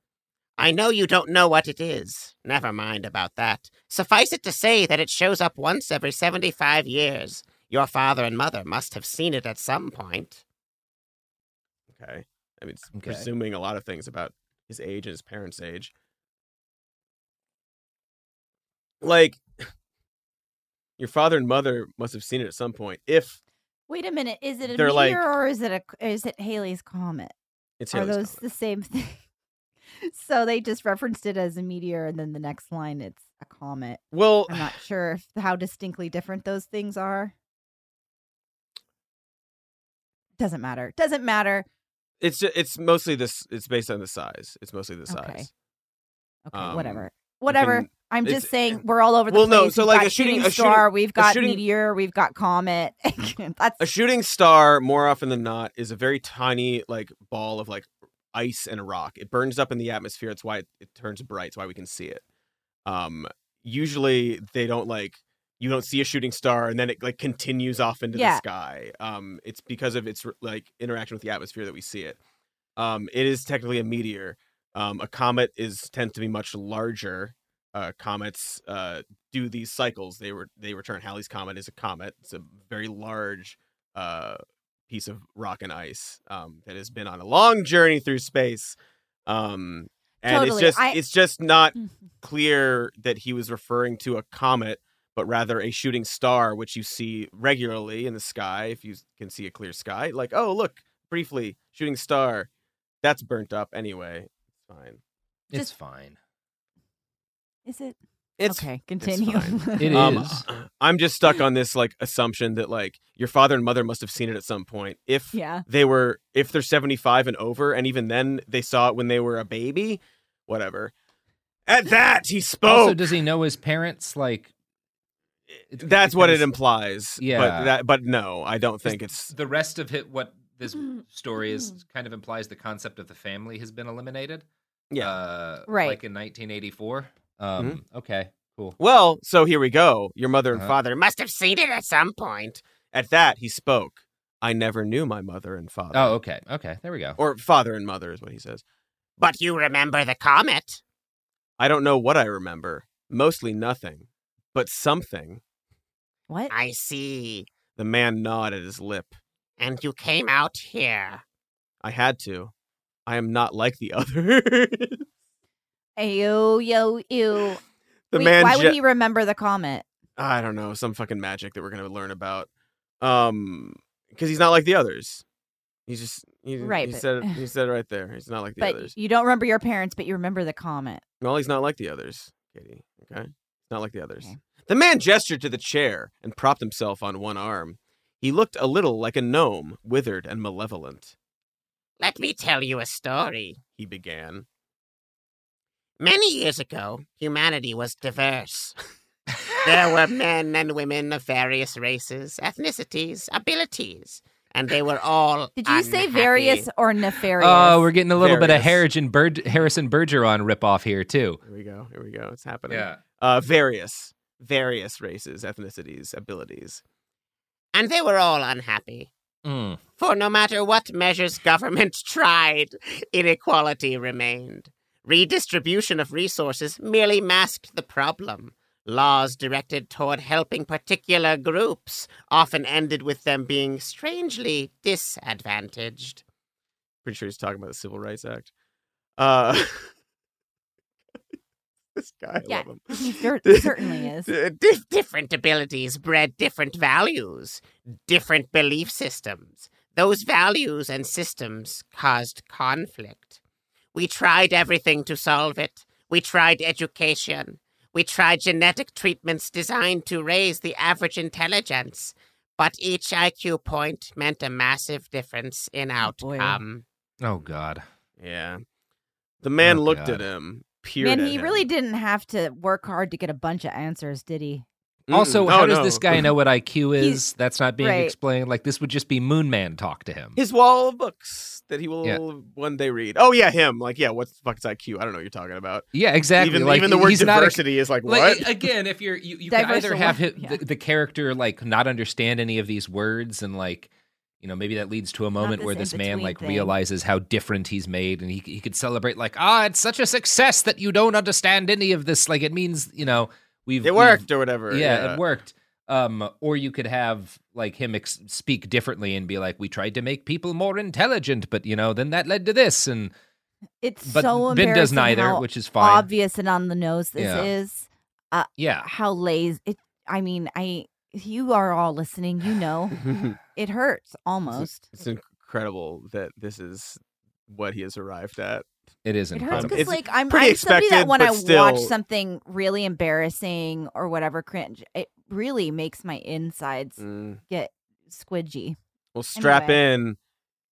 I know you don't know what it is. Never mind about that. Suffice it to say that it shows up once every 75 years. Your father and mother must have seen it at some point. Okay. I mean, Okay. presuming a lot of things about his age and his parents' age. Like, your father and mother must have seen it at some point. If Wait a minute, is it a meteor like- or is it a is it Halley's comet? it's Are those Comet. the same thing? *laughs* so they just referenced it as a meteor, and then the next line it's a comet. Well, I'm not sure if, how distinctly different those things are. Doesn't matter. Doesn't matter. it's ju- it's mostly this. It's based on the size. It's mostly the size. Okay. Okay, Um, whatever. Whatever. I'm it's- just saying we're all over the well, no, place. so We've like a shooting- shooting a shooting- star, we've got shooting- meteor, we've got comet. *laughs* That's A shooting star, more often than not, is a very tiny like ball of like ice and rock. It burns up in the atmosphere. It's why it, it turns bright. It's why we can see it. Um, usually they don't like you don't see a shooting star and then it like continues off into Yeah. the sky. Um, it's because of its like interaction with the atmosphere that we see it. Um, it is technically a meteor. Um, a comet is tends to be much larger. Uh, comets uh, do these cycles. They were they return. Halley's comet is a comet. It's a very large uh, piece of rock and ice um, that has been on a long journey through space. Um, and Totally. it's just I- it's just not clear that he was referring to a comet, but rather a shooting star, which you see regularly in the sky if you can see a clear sky. Like, oh look, briefly, shooting star. That's burnt up anyway. It's fine. It's Just- fine. Is it It's okay. Continue. fine. *laughs* It Um, is. *clears throat* I'm just stuck on this like assumption that like your father and mother must have seen it at some point. If yeah. they were if they're 75 and over and even then they saw it when they were a baby, whatever. At that he spoke. Also, does he know his parents? Like, it- That's what it implies. Yeah. But that but no, I don't think it's the rest of it. What this *clears throat* story is kind of implies the concept of the family has been eliminated. yeah. uh, Right. Like in 1984. Um, Okay, cool. well, so here we go. Your mother and Uh-huh. father Father must have seen it at some point. at that he spoke. I never knew my mother and father. Oh, okay, okay. There we go. Or father and mother is what he says. But you remember the comet. I don't know what I remember. Mostly nothing. But something. What? I see. The man gnawed at his lip. And you came out here. I had to. I am not like the *laughs* others. Ew, yo, ew. the Wait, man why je- would he remember the comment? I don't know, some fucking magic that we're gonna learn about. Um, because he's not like the others. He's just he, Right, He but- said it, he *laughs* said it right there. He's not like the But others. you don't remember your parents, but you remember the comment. Well, he's not like the others, Katie. Okay, he's not like the others. The man gestured to the chair and propped himself on one arm. He looked a little like a gnome, withered and malevolent. Let me tell you a story. He began. Many years ago, humanity was diverse. there were *laughs* men and women of various races, ethnicities, abilities, and they were all. Did you say various or nefarious? Oh, we're getting a little bit of Harrison, Berd- Harrison Bergeron ripoff here too. Here we go. Here we go. It's happening. Yeah. Uh, various, various races, ethnicities, abilities. And they were all unhappy. Mm. For no matter what measures government *laughs* tried, inequality remained. Redistribution of resources merely masked the problem. Laws directed toward helping particular groups often ended with them being strangely disadvantaged. Pretty sure he's talking about the Civil Rights Act. Uh, *laughs* this guy, I Yeah, love him. *laughs* he cer- certainly is. *laughs* Dif- different abilities bred different values, different belief systems. Those values and systems caused conflict. We tried everything to solve it. We tried education. We tried genetic treatments designed to raise the average intelligence. But each IQ point meant a massive difference in oh, outcome. Oh God. Yeah. The man Oh, looked God. at him, peered Man, at he him. really didn't have to work hard to get a bunch of answers, did he? Also, Mm-mm. how Oh, does no. this guy know what IQ *laughs* is? He's- That's not being right. explained. Like this would just be Moon Man talk to him. His wall of books that he will Yeah. one day read. Oh yeah, him. Like yeah, what the fuck is IQ? I don't know what you're talking about. Yeah, exactly. Even like, even the word he's not a- diversity is like like, what? again, if you're you, you can either have what? hi- Yeah. the, the character like not understand any of these words and like you know maybe that leads to a moment this where this man like thing. realizes how different he's made and he he could celebrate like ah it's such a success that you don't understand any of this like it means you know we've it we've- worked or whatever. yeah, it worked. Um, or you could have like him ex- speak differently and be like, "We tried to make people more intelligent, but you know, then that led to this." And It's But so Ben does neither, which is fine. Obvious and on the nose this Yeah. is. yeah, How lazy. It, I mean, I. You are all listening. You know, *laughs* it hurts almost. It's incredible that this is what he has arrived at. It is It hurts because, It's like, I'm, I'm somebody that when I still- watch something really embarrassing or whatever cringe, it really makes my insides Mm. get squidgy. Well, strap Anyway. in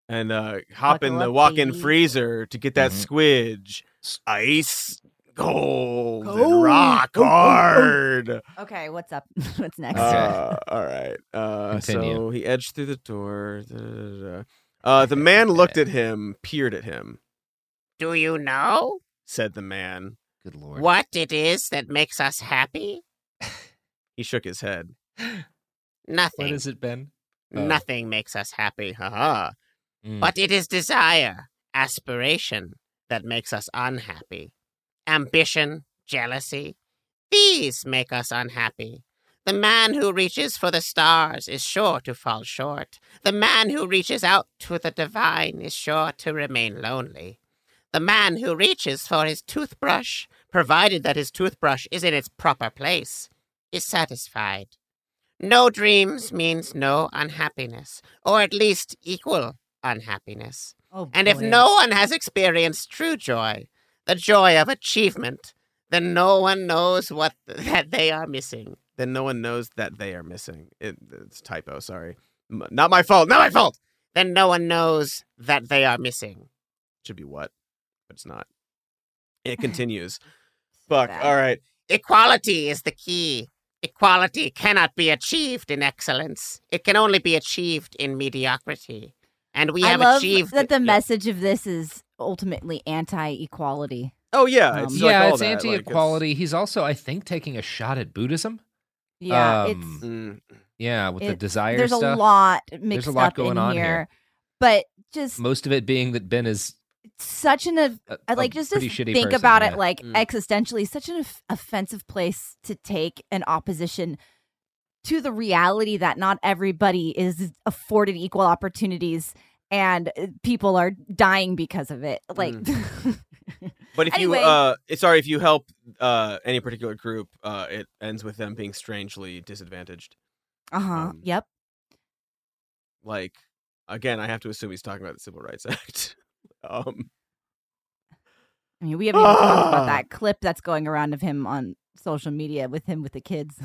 and uh, hop in the walk-in baby. freezer to get that Mhm. squidge. Ice cold and rock Oh, oh, oh. hard. Okay, what's up? *laughs* what's next? Uh, *laughs* all right. Uh, Continue. so he edged through the door. da, da, da, da. Uh, the *laughs* man looked at him, peered at him. Do you know Said the man. Good lord. what it is that makes us happy? *laughs* He shook his head. Nothing. What has it been? Oh. Nothing makes us happy. Haha. Mm. But it is desire, aspiration that makes us unhappy. Ambition, jealousy, these make us unhappy. The man who reaches for the stars is sure to fall short. The man who reaches out to the divine is sure to remain lonely. The man who reaches for his toothbrush, provided that his toothbrush is in its proper place, is satisfied. No dreams means no unhappiness, or at least equal unhappiness. Oh, And if no one has experienced true joy, the joy of achievement, then no one knows what *laughs* that they are missing. Then no one knows that they are missing. It, it's typo. Sorry. M- not my fault. Not my fault. Then no one knows that they are missing. Should be what, but it's not. It *laughs* continues. Fuck. bad. All right. Equality is the key. Equality cannot be achieved in excellence. It can only be achieved in mediocrity. And we I have love achieved that the yeah. message of this is ultimately anti-equality. Oh yeah. Um, It's like yeah, all it's that, anti-equality. He's also, I think, taking a shot at Buddhism. Yeah, Um, it's Mm. Yeah, with the desire there's stuff. a lot mixed there's a lot up going in on here, here. but just Most of it being that Ben is such an of a, I a like just to think person, about yeah. it like Mm. existentially such an off- offensive place to take an opposition to the reality that not everybody is afforded equal opportunities and uh, people are dying because of it. Like *laughs* But if Anyway. you uh sorry, if you help uh any particular group, uh it ends with them being strangely disadvantaged. uh-huh. um, yep. Like again, I have to assume he's talking about the Civil Rights *laughs* Act. Um I mean, we haven't even talked about Ah. that clip that's going around of him on social media with him with the kids.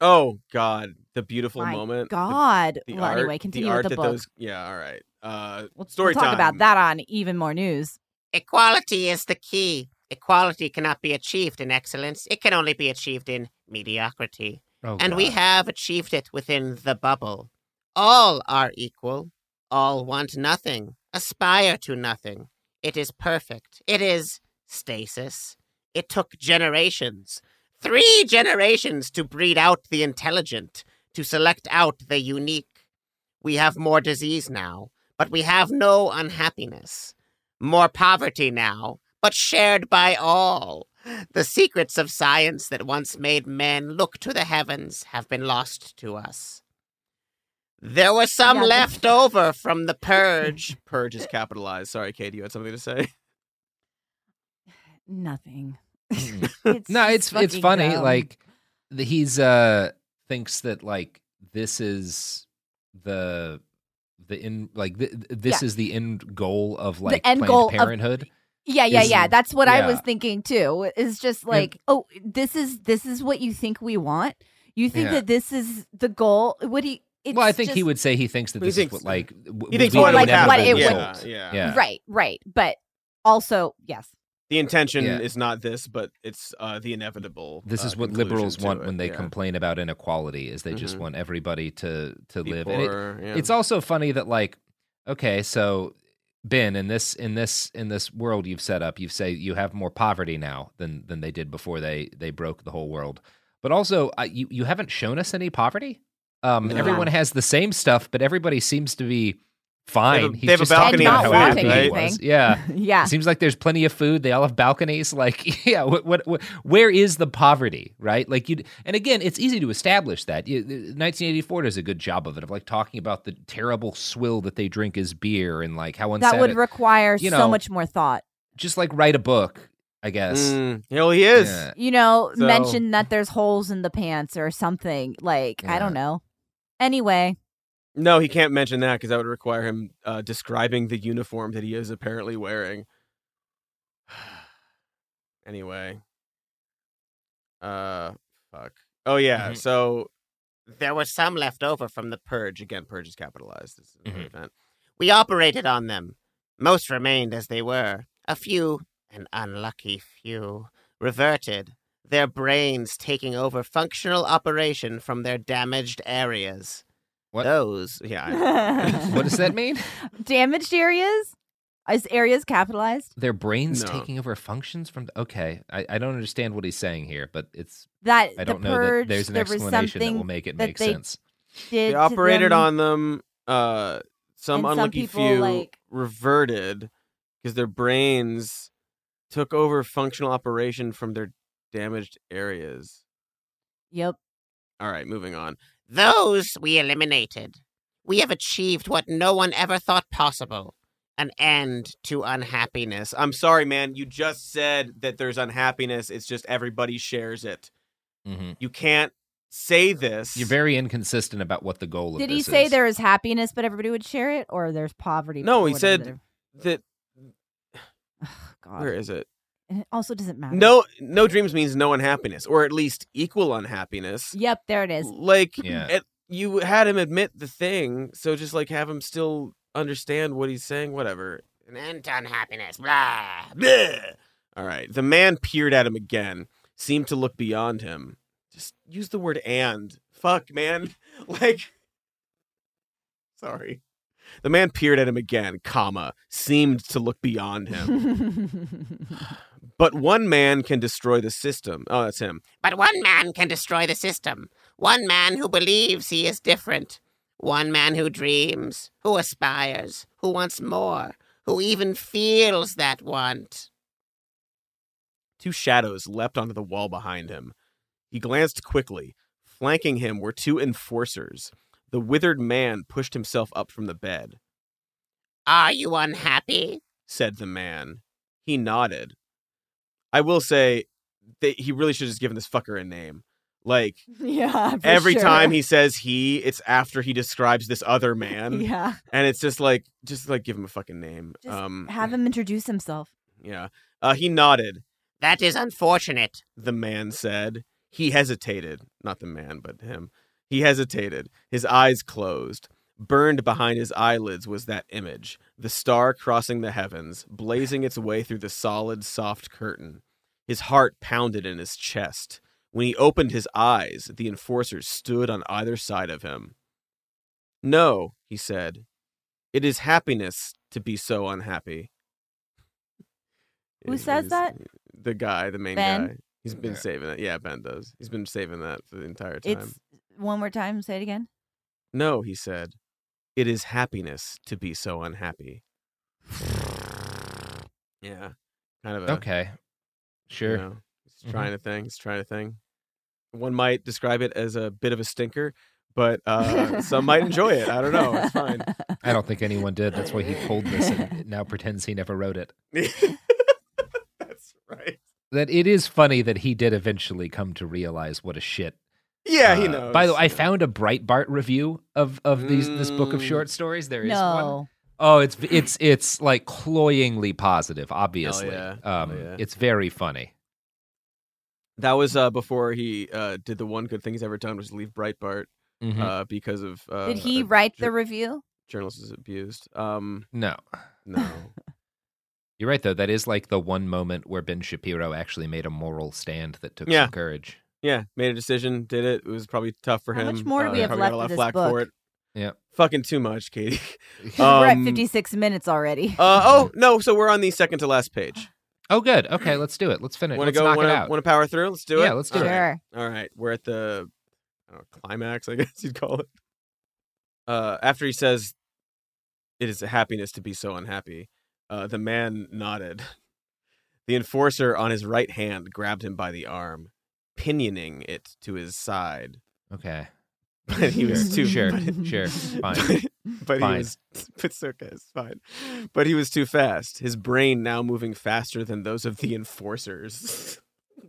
Oh God, the beautiful My moment. God. The, well, art, anyway, continue the art with the that book. those yeah, all right. Uh We'll, story we'll talk time. about that on even more news. Equality is the key. Equality cannot be achieved in excellence. It can only be achieved in mediocrity. Oh, and we have achieved it within the bubble. All are equal. All want nothing, aspire to nothing. It is perfect. It is stasis. It took generations, three generations to breed out the intelligent, to select out the unique. We have more disease now, but we have no unhappiness. More poverty now, but shared by all. The secrets of science that once made men look to the heavens have been lost to us. There was some Yeah, the- left over from the purge. *laughs* Purge is capitalized. Sorry, Katie, you had something to say? *sighs* Nothing. Mm. *laughs* It's no, it's it's funny. dumb. Like the, he's uh thinks that like this is the the in like th- th- this Yeah. is the end goal of like end Planned goal of- Parenthood. Yeah, yeah, is- yeah. That's what I was thinking too. Is just like, oh, this is this is what you think we want. You think Yeah. that this is the goal? What do you? It's well, I think just, he would say he thinks that this thinks- is what like w- he thinks would what be would like what it yeah, result. yeah, Yeah. right, right. But also, yes, The intention Yeah. is not this, but it's uh the inevitable. This uh, is what liberals want it, when they yeah. complain about inequality is they just Mhm. want everybody to to Be live. And it- yeah. It's also funny that like okay, so Ben in this in this in this world you've set up, you say you have more poverty now than than they did before they they broke the whole world. But also uh, you you haven't shown us any poverty. Um No. everyone has the same stuff, but everybody seems to be fine. They He's have a just balcony talking and about how food, happy he right? was. Yeah. *laughs* yeah. Seems like there's plenty of food. They all have balconies. *laughs* Like, yeah, what, what, what where is the poverty, right? Like, you, and again, it's easy to establish that. You, 1984 does a good job of it, of like talking about the terrible swill that they drink as beer and like how unsatisfying. That would require you so know, much more thought. just like write a book, I guess. Mm, you know, he is. Yeah. You know, So- mention that there's holes in the pants or something. Like I don't know. Anyway, No, he can't mention that because that would require him uh, describing the uniform that he is apparently wearing. *sighs* anyway, uh, fuck. Oh yeah, Mhm. so There was some left over from the purge again. Purge is capitalized. This is an Mhm. event. We operated on them. Most remained as they were. A few, an unlucky few, reverted, their brains taking over functional operation from their damaged areas. What? Those, Yeah, *laughs* What does that mean? damaged areas is areas capitalized. Their brains No. taking over functions from. Okay, I, I don't understand what he's saying here, but it's. That I don't the know purge, that there's an there explanation that will make it make they sense. Did they operated them- on them. Uh, some And some unlucky people, few like- reverted because their brains took over functional operation from their damaged areas. Yep. All right, moving on. Those we eliminated. We have achieved what no one ever thought possible an end to unhappiness. I'm sorry, man. You just said that there's unhappiness. It's just everybody shares it. hmm You can't say this. You're very inconsistent about what the goal of Did he say is. there is happiness, but everybody would share it, or there's poverty? No, he said the- that. *sighs* God. Where is it? And it also doesn't matter. No, no dreams means no unhappiness, or at least equal unhappiness. Yep, there it is. Like, Yeah. it- you had him admit the thing, so just like have him still understand what he's saying. Whatever. An end to unhappiness. Blah. Blah. All right. The man peered at him again, seemed to look beyond him. Just use the word and. Fuck, man. *laughs* Like, sorry. The man peered at him again, comma, seemed to look beyond him. *laughs* *sighs* *laughs* but one man can destroy the system. Oh, that's him. But one man can destroy the system. One man who believes he is different. One man who dreams, who aspires, who wants more, who even feels that want. Two shadows leapt onto the wall behind him. He glanced quickly. Flanking him were two enforcers. The withered man pushed himself up from the bed. Are you unhappy? said the man. He nodded. I will say that he really should have just given this fucker a name. Like *laughs* Yeah. every sure. time he says he, it's after he describes this other *laughs* man. Yeah. And it's just like just like give him a fucking name. Just um have him introduce himself. yeah. Uh he nodded, That is unfortunate. the man said. He hesitated. Not the man, but him. He hesitated. His eyes closed. Burned behind his eyelids was that image, the star crossing the heavens, blazing its way through the solid, soft curtain. His heart pounded in his chest. When he opened his eyes, the enforcers stood on either side of him. No, he said. It is happiness to be so unhappy. Who It says is- that? The guy, the main Ben? guy. He's been saving it. Yeah, Ben does. He's been saving that for the entire time. It's one more time. Say it again. No, he said. It is happiness to be so unhappy. *sighs* Yeah. Kind of a Okay. you Sure. know, he's Mhm. trying a thing. He's trying a thing. One might describe it as a bit of a stinker, but uh, some might enjoy it. I don't know. It's fine. *laughs* I don't think anyone did. That's why he pulled this and *laughs* now pretends he never wrote it. *laughs* That's right. That it is funny that he did eventually come to realize what a shit. Yeah, he uh, knows. By the way, I found a Breitbart review of of these this book of Mm. short stories. There is one. Oh, it's it's it's like cloyingly positive. Obviously, yeah. Um, yeah. it's very funny. That was uh, before he uh, did the one good thing he's ever done, was leave Breitbart Mhm. uh, because of. Uh, Did he write jour- the review? journalist is abused. Um, no, no. *laughs* you're right though. That is like the one moment where Ben Shapiro actually made a moral stand that took Yeah. some courage. Yeah, made a decision, did it. It was probably tough for How him. much more do Uh, we have left got a lot of of this flack book? for it. Yeah. Fucking too much, Katie. *laughs* We're at Um, 56 minutes already. Uh, *laughs* oh no! So we're on the second to last page. Oh, good. Okay, let's do it. Let's finish. Want to go? Want it to want to power through? Let's do it. Yeah, let's do All it. right. Sure. All right, we're at the I don't know, climax, I *laughs* guess you'd call it. Uh, after he says, "It is a happiness to be so unhappy," uh, the man nodded. The enforcer on his right hand grabbed him by the arm, pinioning it to his side. Okay. *laughs* But he was too Sure, *laughs* but- sure, fine. But, but Fine. he was *laughs* it's okay, it's fine. But he was too fast. His brain now moving faster than those of the enforcers.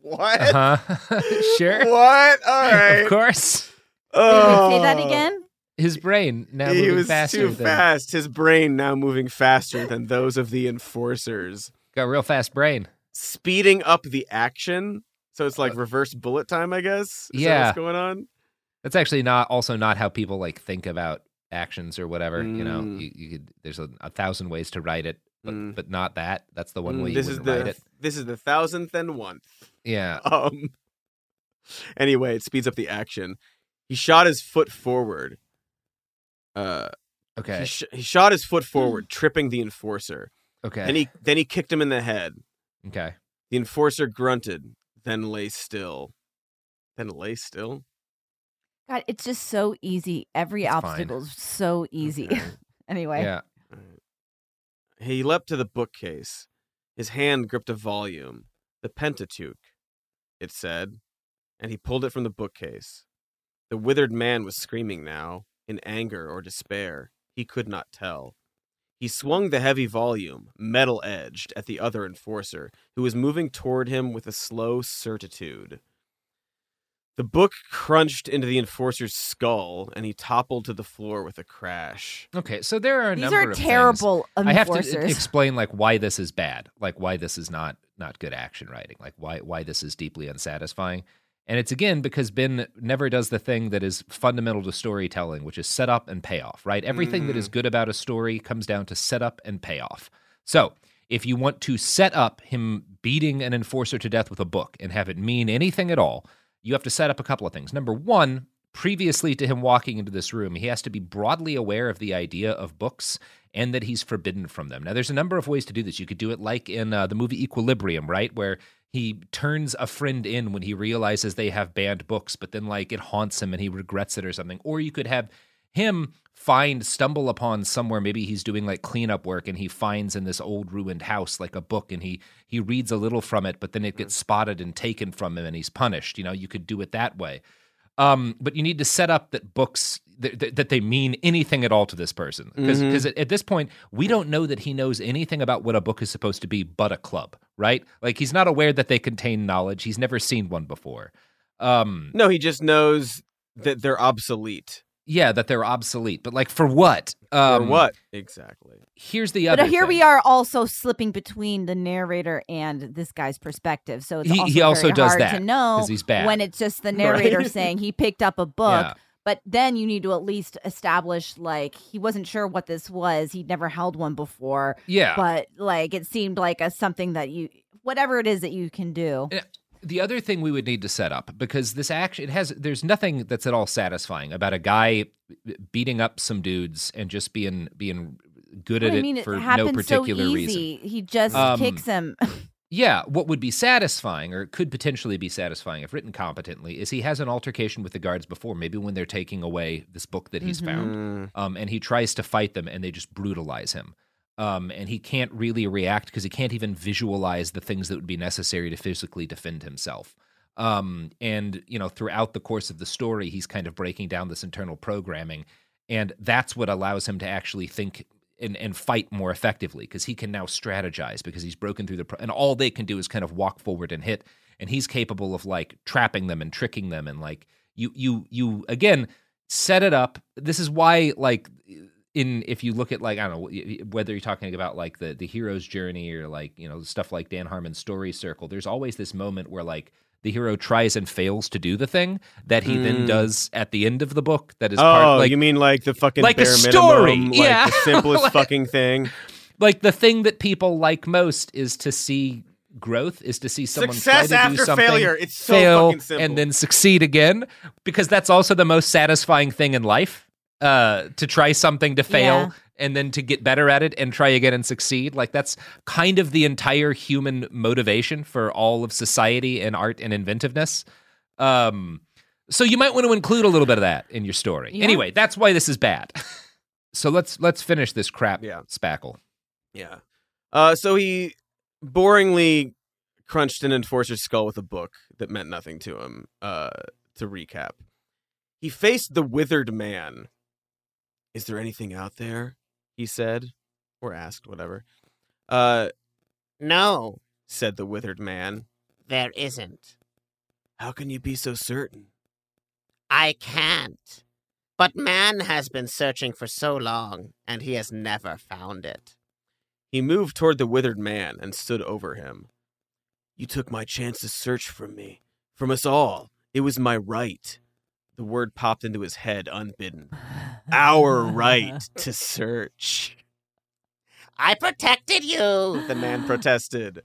what? Uh-huh. sure. What? All right. Of course. Oh. Say that again. His brain now he moving was faster too than fast. His brain now moving faster than those of the enforcers, got a real fast brain. speeding up the action. So it's like reverse bullet time, I guess. Is that yeah. what's going on? That's actually not also not how people like think about actions or whatever. You know, Mm. you, you could there's a, a thousand ways to write it, but Mm. but not that. That's the one Mm, way you this is the write it. this is the thousandth and one. Yeah. *laughs* Um. Anyway, it speeds up the action. He shot his foot forward. Uh, Okay. he, sh- he shot his foot forward, *clears throat* tripping the enforcer. Okay. Then he then he kicked him in the head. okay. The enforcer grunted, then lay still. Then lay still. God, it's just so easy. Every It's fine. obstacle is so easy. Okay. *laughs* anyway. Yeah. He leapt to the bookcase. His hand gripped a volume, the Pentateuch, it said, and he pulled it from the bookcase. The withered man was screaming now, in anger or despair. He could not tell. He swung the heavy volume, metal edged, at the other enforcer, who was moving toward him with a slow certitude. The book crunched into the enforcer's skull, and he toppled to the floor with a crash. Okay. So there are a These number are of things. terrible I have to explain like why this is bad, like why this is not not good action writing, like why why this is deeply unsatisfying. And it's again because Ben never does the thing that is fundamental to storytelling, which is setup and payoff, right? Everything that is good about a story comes down to setup and payoff. So, if you want to set up him beating an enforcer to death with a book and have it mean anything at all, you have to set up a couple of things. Number one, previously to him walking into this room, he has to be broadly aware of the idea of books and that he's forbidden from them. Now, there's a number of ways to do this. You could do it like in uh, the movie Equilibrium, right? Where he turns a friend in when he realizes they have banned books, but then like it haunts him and he regrets it or something. Or you could have him find stumble upon somewhere maybe he's doing like cleanup work and he finds in this old ruined house like a book and he he reads a little from it but then it gets spotted and taken from him and he's punished. You know you could do it that way. Um, but you need to set up that books that, that, that they mean anything at all to this person because Mhm. at, at this point we don't know that he knows anything about what a book is supposed to be but a club, right? Like he's not aware that they contain knowledge. He's never seen one before. Um, No, he just knows that they're obsolete. yeah, that they're obsolete, but like for what? Um, or what? Exactly. Here's the other. But here thing. we are also slipping between the narrator and this guy's perspective. So it's He- also he also very does hard that, to know 'cause he's bad. when it's just the *laughs* narrator Right. saying he picked up a book. Yeah. But then you need to at least establish like he wasn't sure what this was. He'd never held one before. Yeah. But like it seemed like a something that you whatever it is that you can do. the other thing we would need to set up because this action it has there's nothing that's at all satisfying about a guy beating up some dudes and just being being good at I it mean, for it no happens particular so reason. easy. He just Um, kicks him. *laughs* Yeah, what would be satisfying or could potentially be satisfying if written competently is he has an altercation with the guards before, maybe when they're taking away this book that he's Mm-hmm. found. Um, and he tries to fight them and they just brutalize him. Um, and he can't really react because he can't even visualize the things that would be necessary to physically defend himself. Um, and, you know, throughout the course of the story, he's kind of breaking down this internal programming. And that's what allows him to actually think and, and fight more effectively because he can now strategize because he's broken through the pro- and all they can do is kind of walk forward and hit and he's capable of like trapping them and tricking them and like you you you again set it up. This is why like in if you look at like i don't know whether you're talking about like the the hero's journey or like you know stuff like dan harmon's story circle there's always this moment where like the hero tries and fails to do the thing that he then Mm. does at the end of the book that is Oh, part like you mean like the fucking like a bare story, minimum, like *laughs* yeah. the simplest *laughs* Like- fucking thing. like the thing that people like most is to see growth is to see someone Success try to do after something, failure. It's so fail fucking simple. and then succeed again because that's also the most satisfying thing in life uh to try something to fail Yeah. And then to get better at it and try again and succeed like that's kind of the entire human motivation for all of society and art and inventiveness um so you might want to include a little bit of that in your story Yeah. anyway that's why this is bad *laughs* so let's let's finish this crap Yeah. spackle Yeah. Uh, so he boringly crunched an enforcer's skull with a book that meant nothing to him. Uh, to recap, he faced the withered man. Is there anything out there? He said, or asked, whatever. Uh, No, said the withered man. there isn't. How can you be so certain? I can't. But man has been searching for so long, and he has never found it. He moved toward the withered man and stood over him. You took my chance to search from me, from us all. It was my right. The word popped into his head unbidden. Our *laughs* right to search. I protected you. The man protested.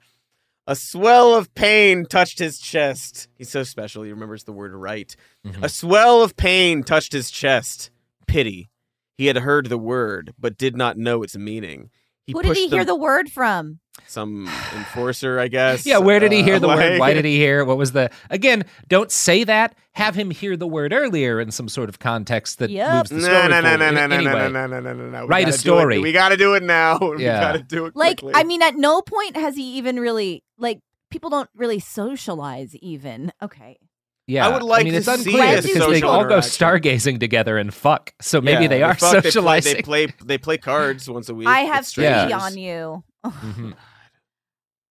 A swell of pain touched his chest. He's so special, he remembers the word right. Mhm. A swell of pain touched his chest. Pity. He had heard the word, but did not know its meaning. He Who did pushed he hear them- the word from? some *sighs* enforcer, I guess. Yeah, where did he hear Uh, the word? Why did he hear? it? What was the again? Don't say that. Have him hear the word earlier in some sort of context that Yep. moves the No, story no, no, forward. no, no, no, no, no, no, no, no, no. We Write a gotta do it. story. We got to do it now. *laughs* We Yeah. got to do it Like, quickly. I mean, at no point has he even really like people don't really socialize. Even okay, yeah, I would like mean, to it's see unclear because they social all go stargazing together and fuck. So maybe Yeah, they are *laughs* fuck, socializing. They play, they play. They play cards once a week. I have pity strangers. on you. Mhm. *laughs*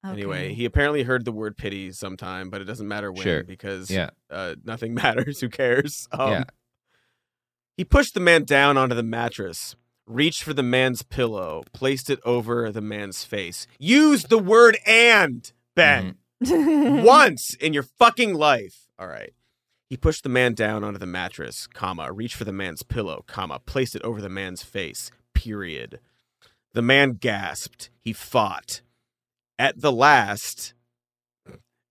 Anyway, he apparently heard the word pity sometime, but it doesn't matter when Sure. because Yeah. uh, nothing *laughs* matters. Who cares? Um, Yeah. He pushed the man down onto the mattress, reached for the man's pillow, placed it over the man's face. Use the word and, Ben. Mm-hmm. Once in your fucking life. All right. He pushed the man down onto the mattress, comma, reached for the man's pillow, comma, placed it over the man's face, period. The man gasped. He fought. At the last,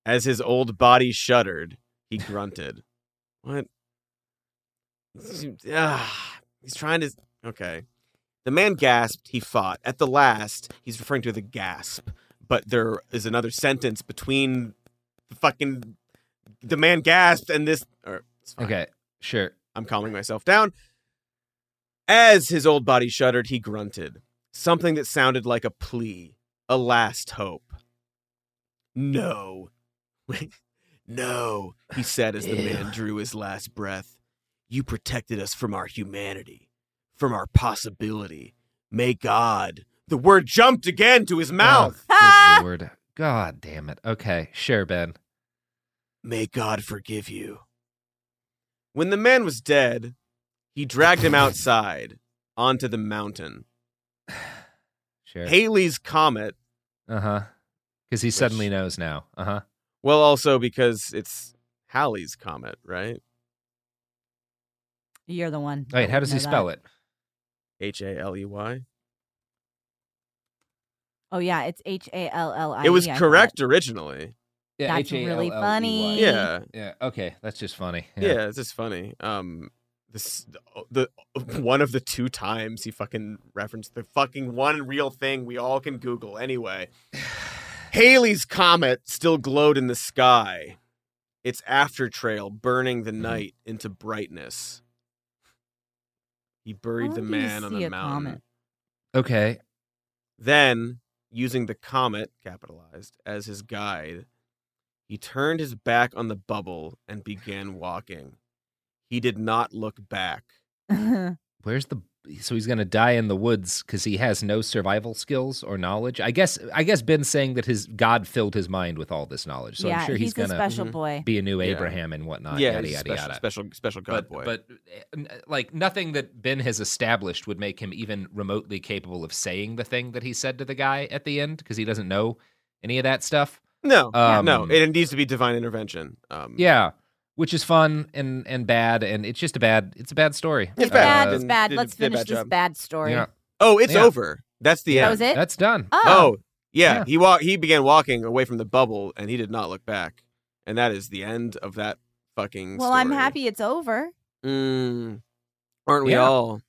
as his old body shuddered, he grunted. *laughs* What? Ah, *sighs* he's trying to. Okay. The man gasped. He fought. At the last, he's referring to the gasp, but there is another sentence between the fucking. The man gasped and this. Or, it's fine. Okay, sure. I'm calming myself down. As his old body shuddered, he grunted. Something that sounded like a plea, a last hope. No. *laughs* No, he said as the man drew his last breath. You protected us from our humanity, from our possibility. May God. The word jumped again to his oh, mouth. Oh, good *laughs* lord. God damn it. Okay, sure, Ben. May God forgive you. When the man was dead, he dragged him outside onto the mountain. *sighs* Sure. Haley's Comet, Uh huh. Because he suddenly knows now. Uh huh. well, also because it's Halley's Comet, right? You're the one. Wait, how does he spell it? H A L E Y. Oh yeah, it's H A L L I. It was I correct originally. Yeah, That's really funny. Yeah. Yeah. Okay, that's just funny. Yeah, it's just funny. Um, this the *laughs* one of the two times he fucking referenced the fucking one real thing we all can Google anyway. *sighs* Haley's comet still glowed in the sky. Its after trail burning the night into brightness. He buried How the man on the mountain. comet? Okay. Then, using the comet, capitalized, as his guide, he turned his back on the bubble and began walking. He did not look back. *laughs* Where's the? So he's gonna die in the woods because he has no survival skills or knowledge. I guess. I guess Ben's saying that his God filled his mind with all this knowledge. So yeah, I'm sure he's, he's, gonna a special Mhm. boy. be a new Yeah. Abraham and whatnot. yeah, yada he's a yada special, yada. special, special God but, boy. but uh, like nothing that Ben has established would make him even remotely capable of saying the thing that he said to the guy at the end because he doesn't know any of that stuff. No, Um, no, it needs to be divine intervention. Um, Yeah, which is fun and and bad, and it's just a bad. It's a bad story. It's It's bad. bad. Uh, It's bad. did- Let's did finish bad this job. bad story. Yeah, Oh, it's Yeah. over. That's the That end. was it. that's done. Oh, Oh, yeah. Yeah. He walked. He began walking away from the bubble, and he did not look back. And that is the end of that fucking. well, I'm happy it's over. Mm, aren't we Yeah. all?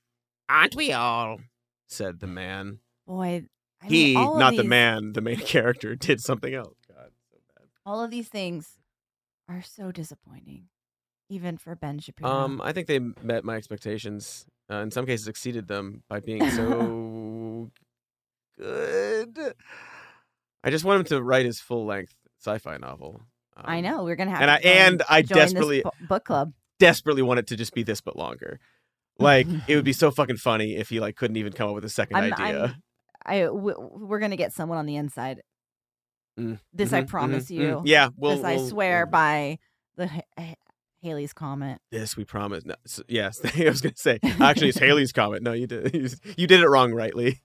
Aren't we all? Said the man. Boy, I mean, he, all of not the man, the main *laughs* character, did something else. God, so bad. All of these things are so disappointing, even for Ben Shapiro. Um, I think they met my expectations. Uh, in some cases, exceeded them by being *laughs* so good. I just want him to write his full length sci-fi novel. Um, I know we're gonna have and to I- and I desperately- book club. desperately want it to just be this, but longer. Like it would be *laughs* so fucking funny if he like couldn't even come up with a 2nd I'm- idea. I'm- I w- we're gonna get someone on the inside. Mm, This I mhm, promise mhm, you. mm. Yeah, we'll, this I we'll- swear we'll- by the Haley's comment. This we promise. No, s- yes, *laughs* I was gonna say. *laughs* Actually, it's Haley's comment. No, you did. *laughs* You, did it wrong, rightly.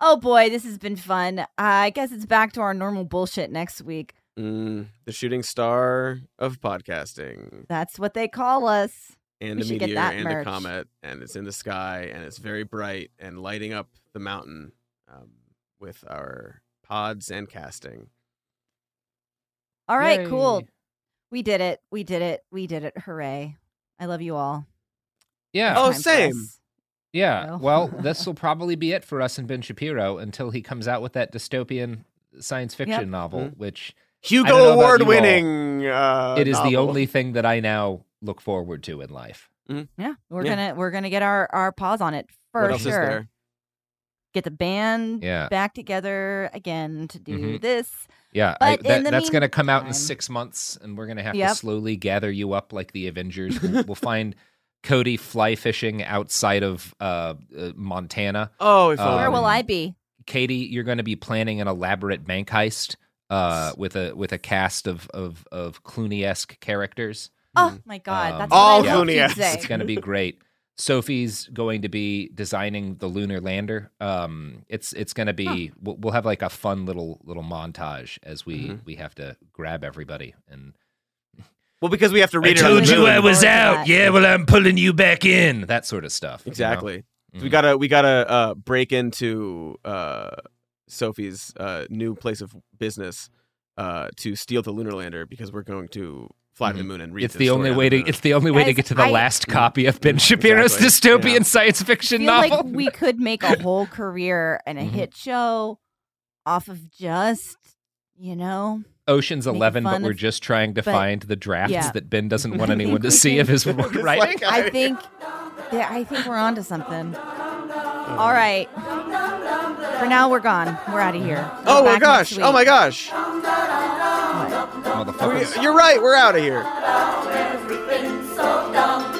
oh boy, this has been fun. Uh, I guess it's back to our normal bullshit next week. Mm, the shooting star of podcasting, That's what they call us. and We a meteor, that and merch. a comet, and it's in the sky, and it's very bright and lighting up the mountain um, with our pods and casting. All right, Yay. cool. We did it. We did it. We did it. Hooray. I love you all. Yeah. Oh, same. Yeah. Well. Well, *laughs* this will probably be it for us and Ben Shapiro until he comes out with that dystopian science fiction Yep. novel, Mhm. which Hugo know about you all. Award winning. Uh, it is the only thing that I now look forward to in life. Yeah, we're Yeah. gonna we're gonna get our our paws on it for What else sure. Is there? Get the band Yeah. back together again to do Mhm. this. Yeah, I, But in that, the that's going to come out in six months, and we're going to have to slowly gather you up like the Avengers. We'll, we'll *laughs* find Cody fly fishing outside of uh, uh, Montana. Oh, if Um, Where will I be? Katie, you're going to be planning an elaborate bank heist uh, with a with a cast of of, of Clooney esque characters. Oh my god, Um, that's All what I hoped you'd Clooney-esque. It's going to be great. Sophie's going to be designing the lunar lander. Um, it's it's going to be we'll, we'll have like a fun little little montage as we Mhm. we have to grab everybody and *laughs* well, because we have to read it. told you I was out. Yeah, well I'm pulling you back in. That sort of stuff. you know? Exactly. So we Mhm. gotta we gotta uh, break into uh, Sophie's uh, new place of business uh, to steal the lunar lander because we're going to fly to the mm-hmm. moon and read. It's the only way to it's the only way to get to the I- last mm-hmm. copy of Ben mm-hmm. Shapiro's Exactly. dystopian Yeah. science I fiction feel novel. like we could make a whole career and a Mhm. hit show off of just, you know, Ocean's Eleven, but we're of- just trying to but- find the drafts yeah. that Ben doesn't want *laughs* anyone to see can- of his *laughs* writing. like I think yeah, I think we're onto something. All right. For now we're gone. We're out of here. Oh We're my gosh! Oh my gosh! What? motherfuckers. You're right. We're out of here. Everything's so dumb.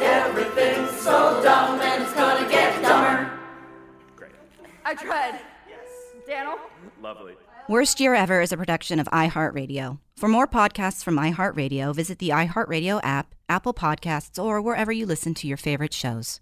Everything's so dumb, and it's gonna get dumber. I tried. Yes. Daniel? Lovely. Worst Year Ever is a production of iHeartRadio. For more podcasts from iHeartRadio, visit the iHeartRadio app, Apple Podcasts, or wherever you listen to your favorite shows.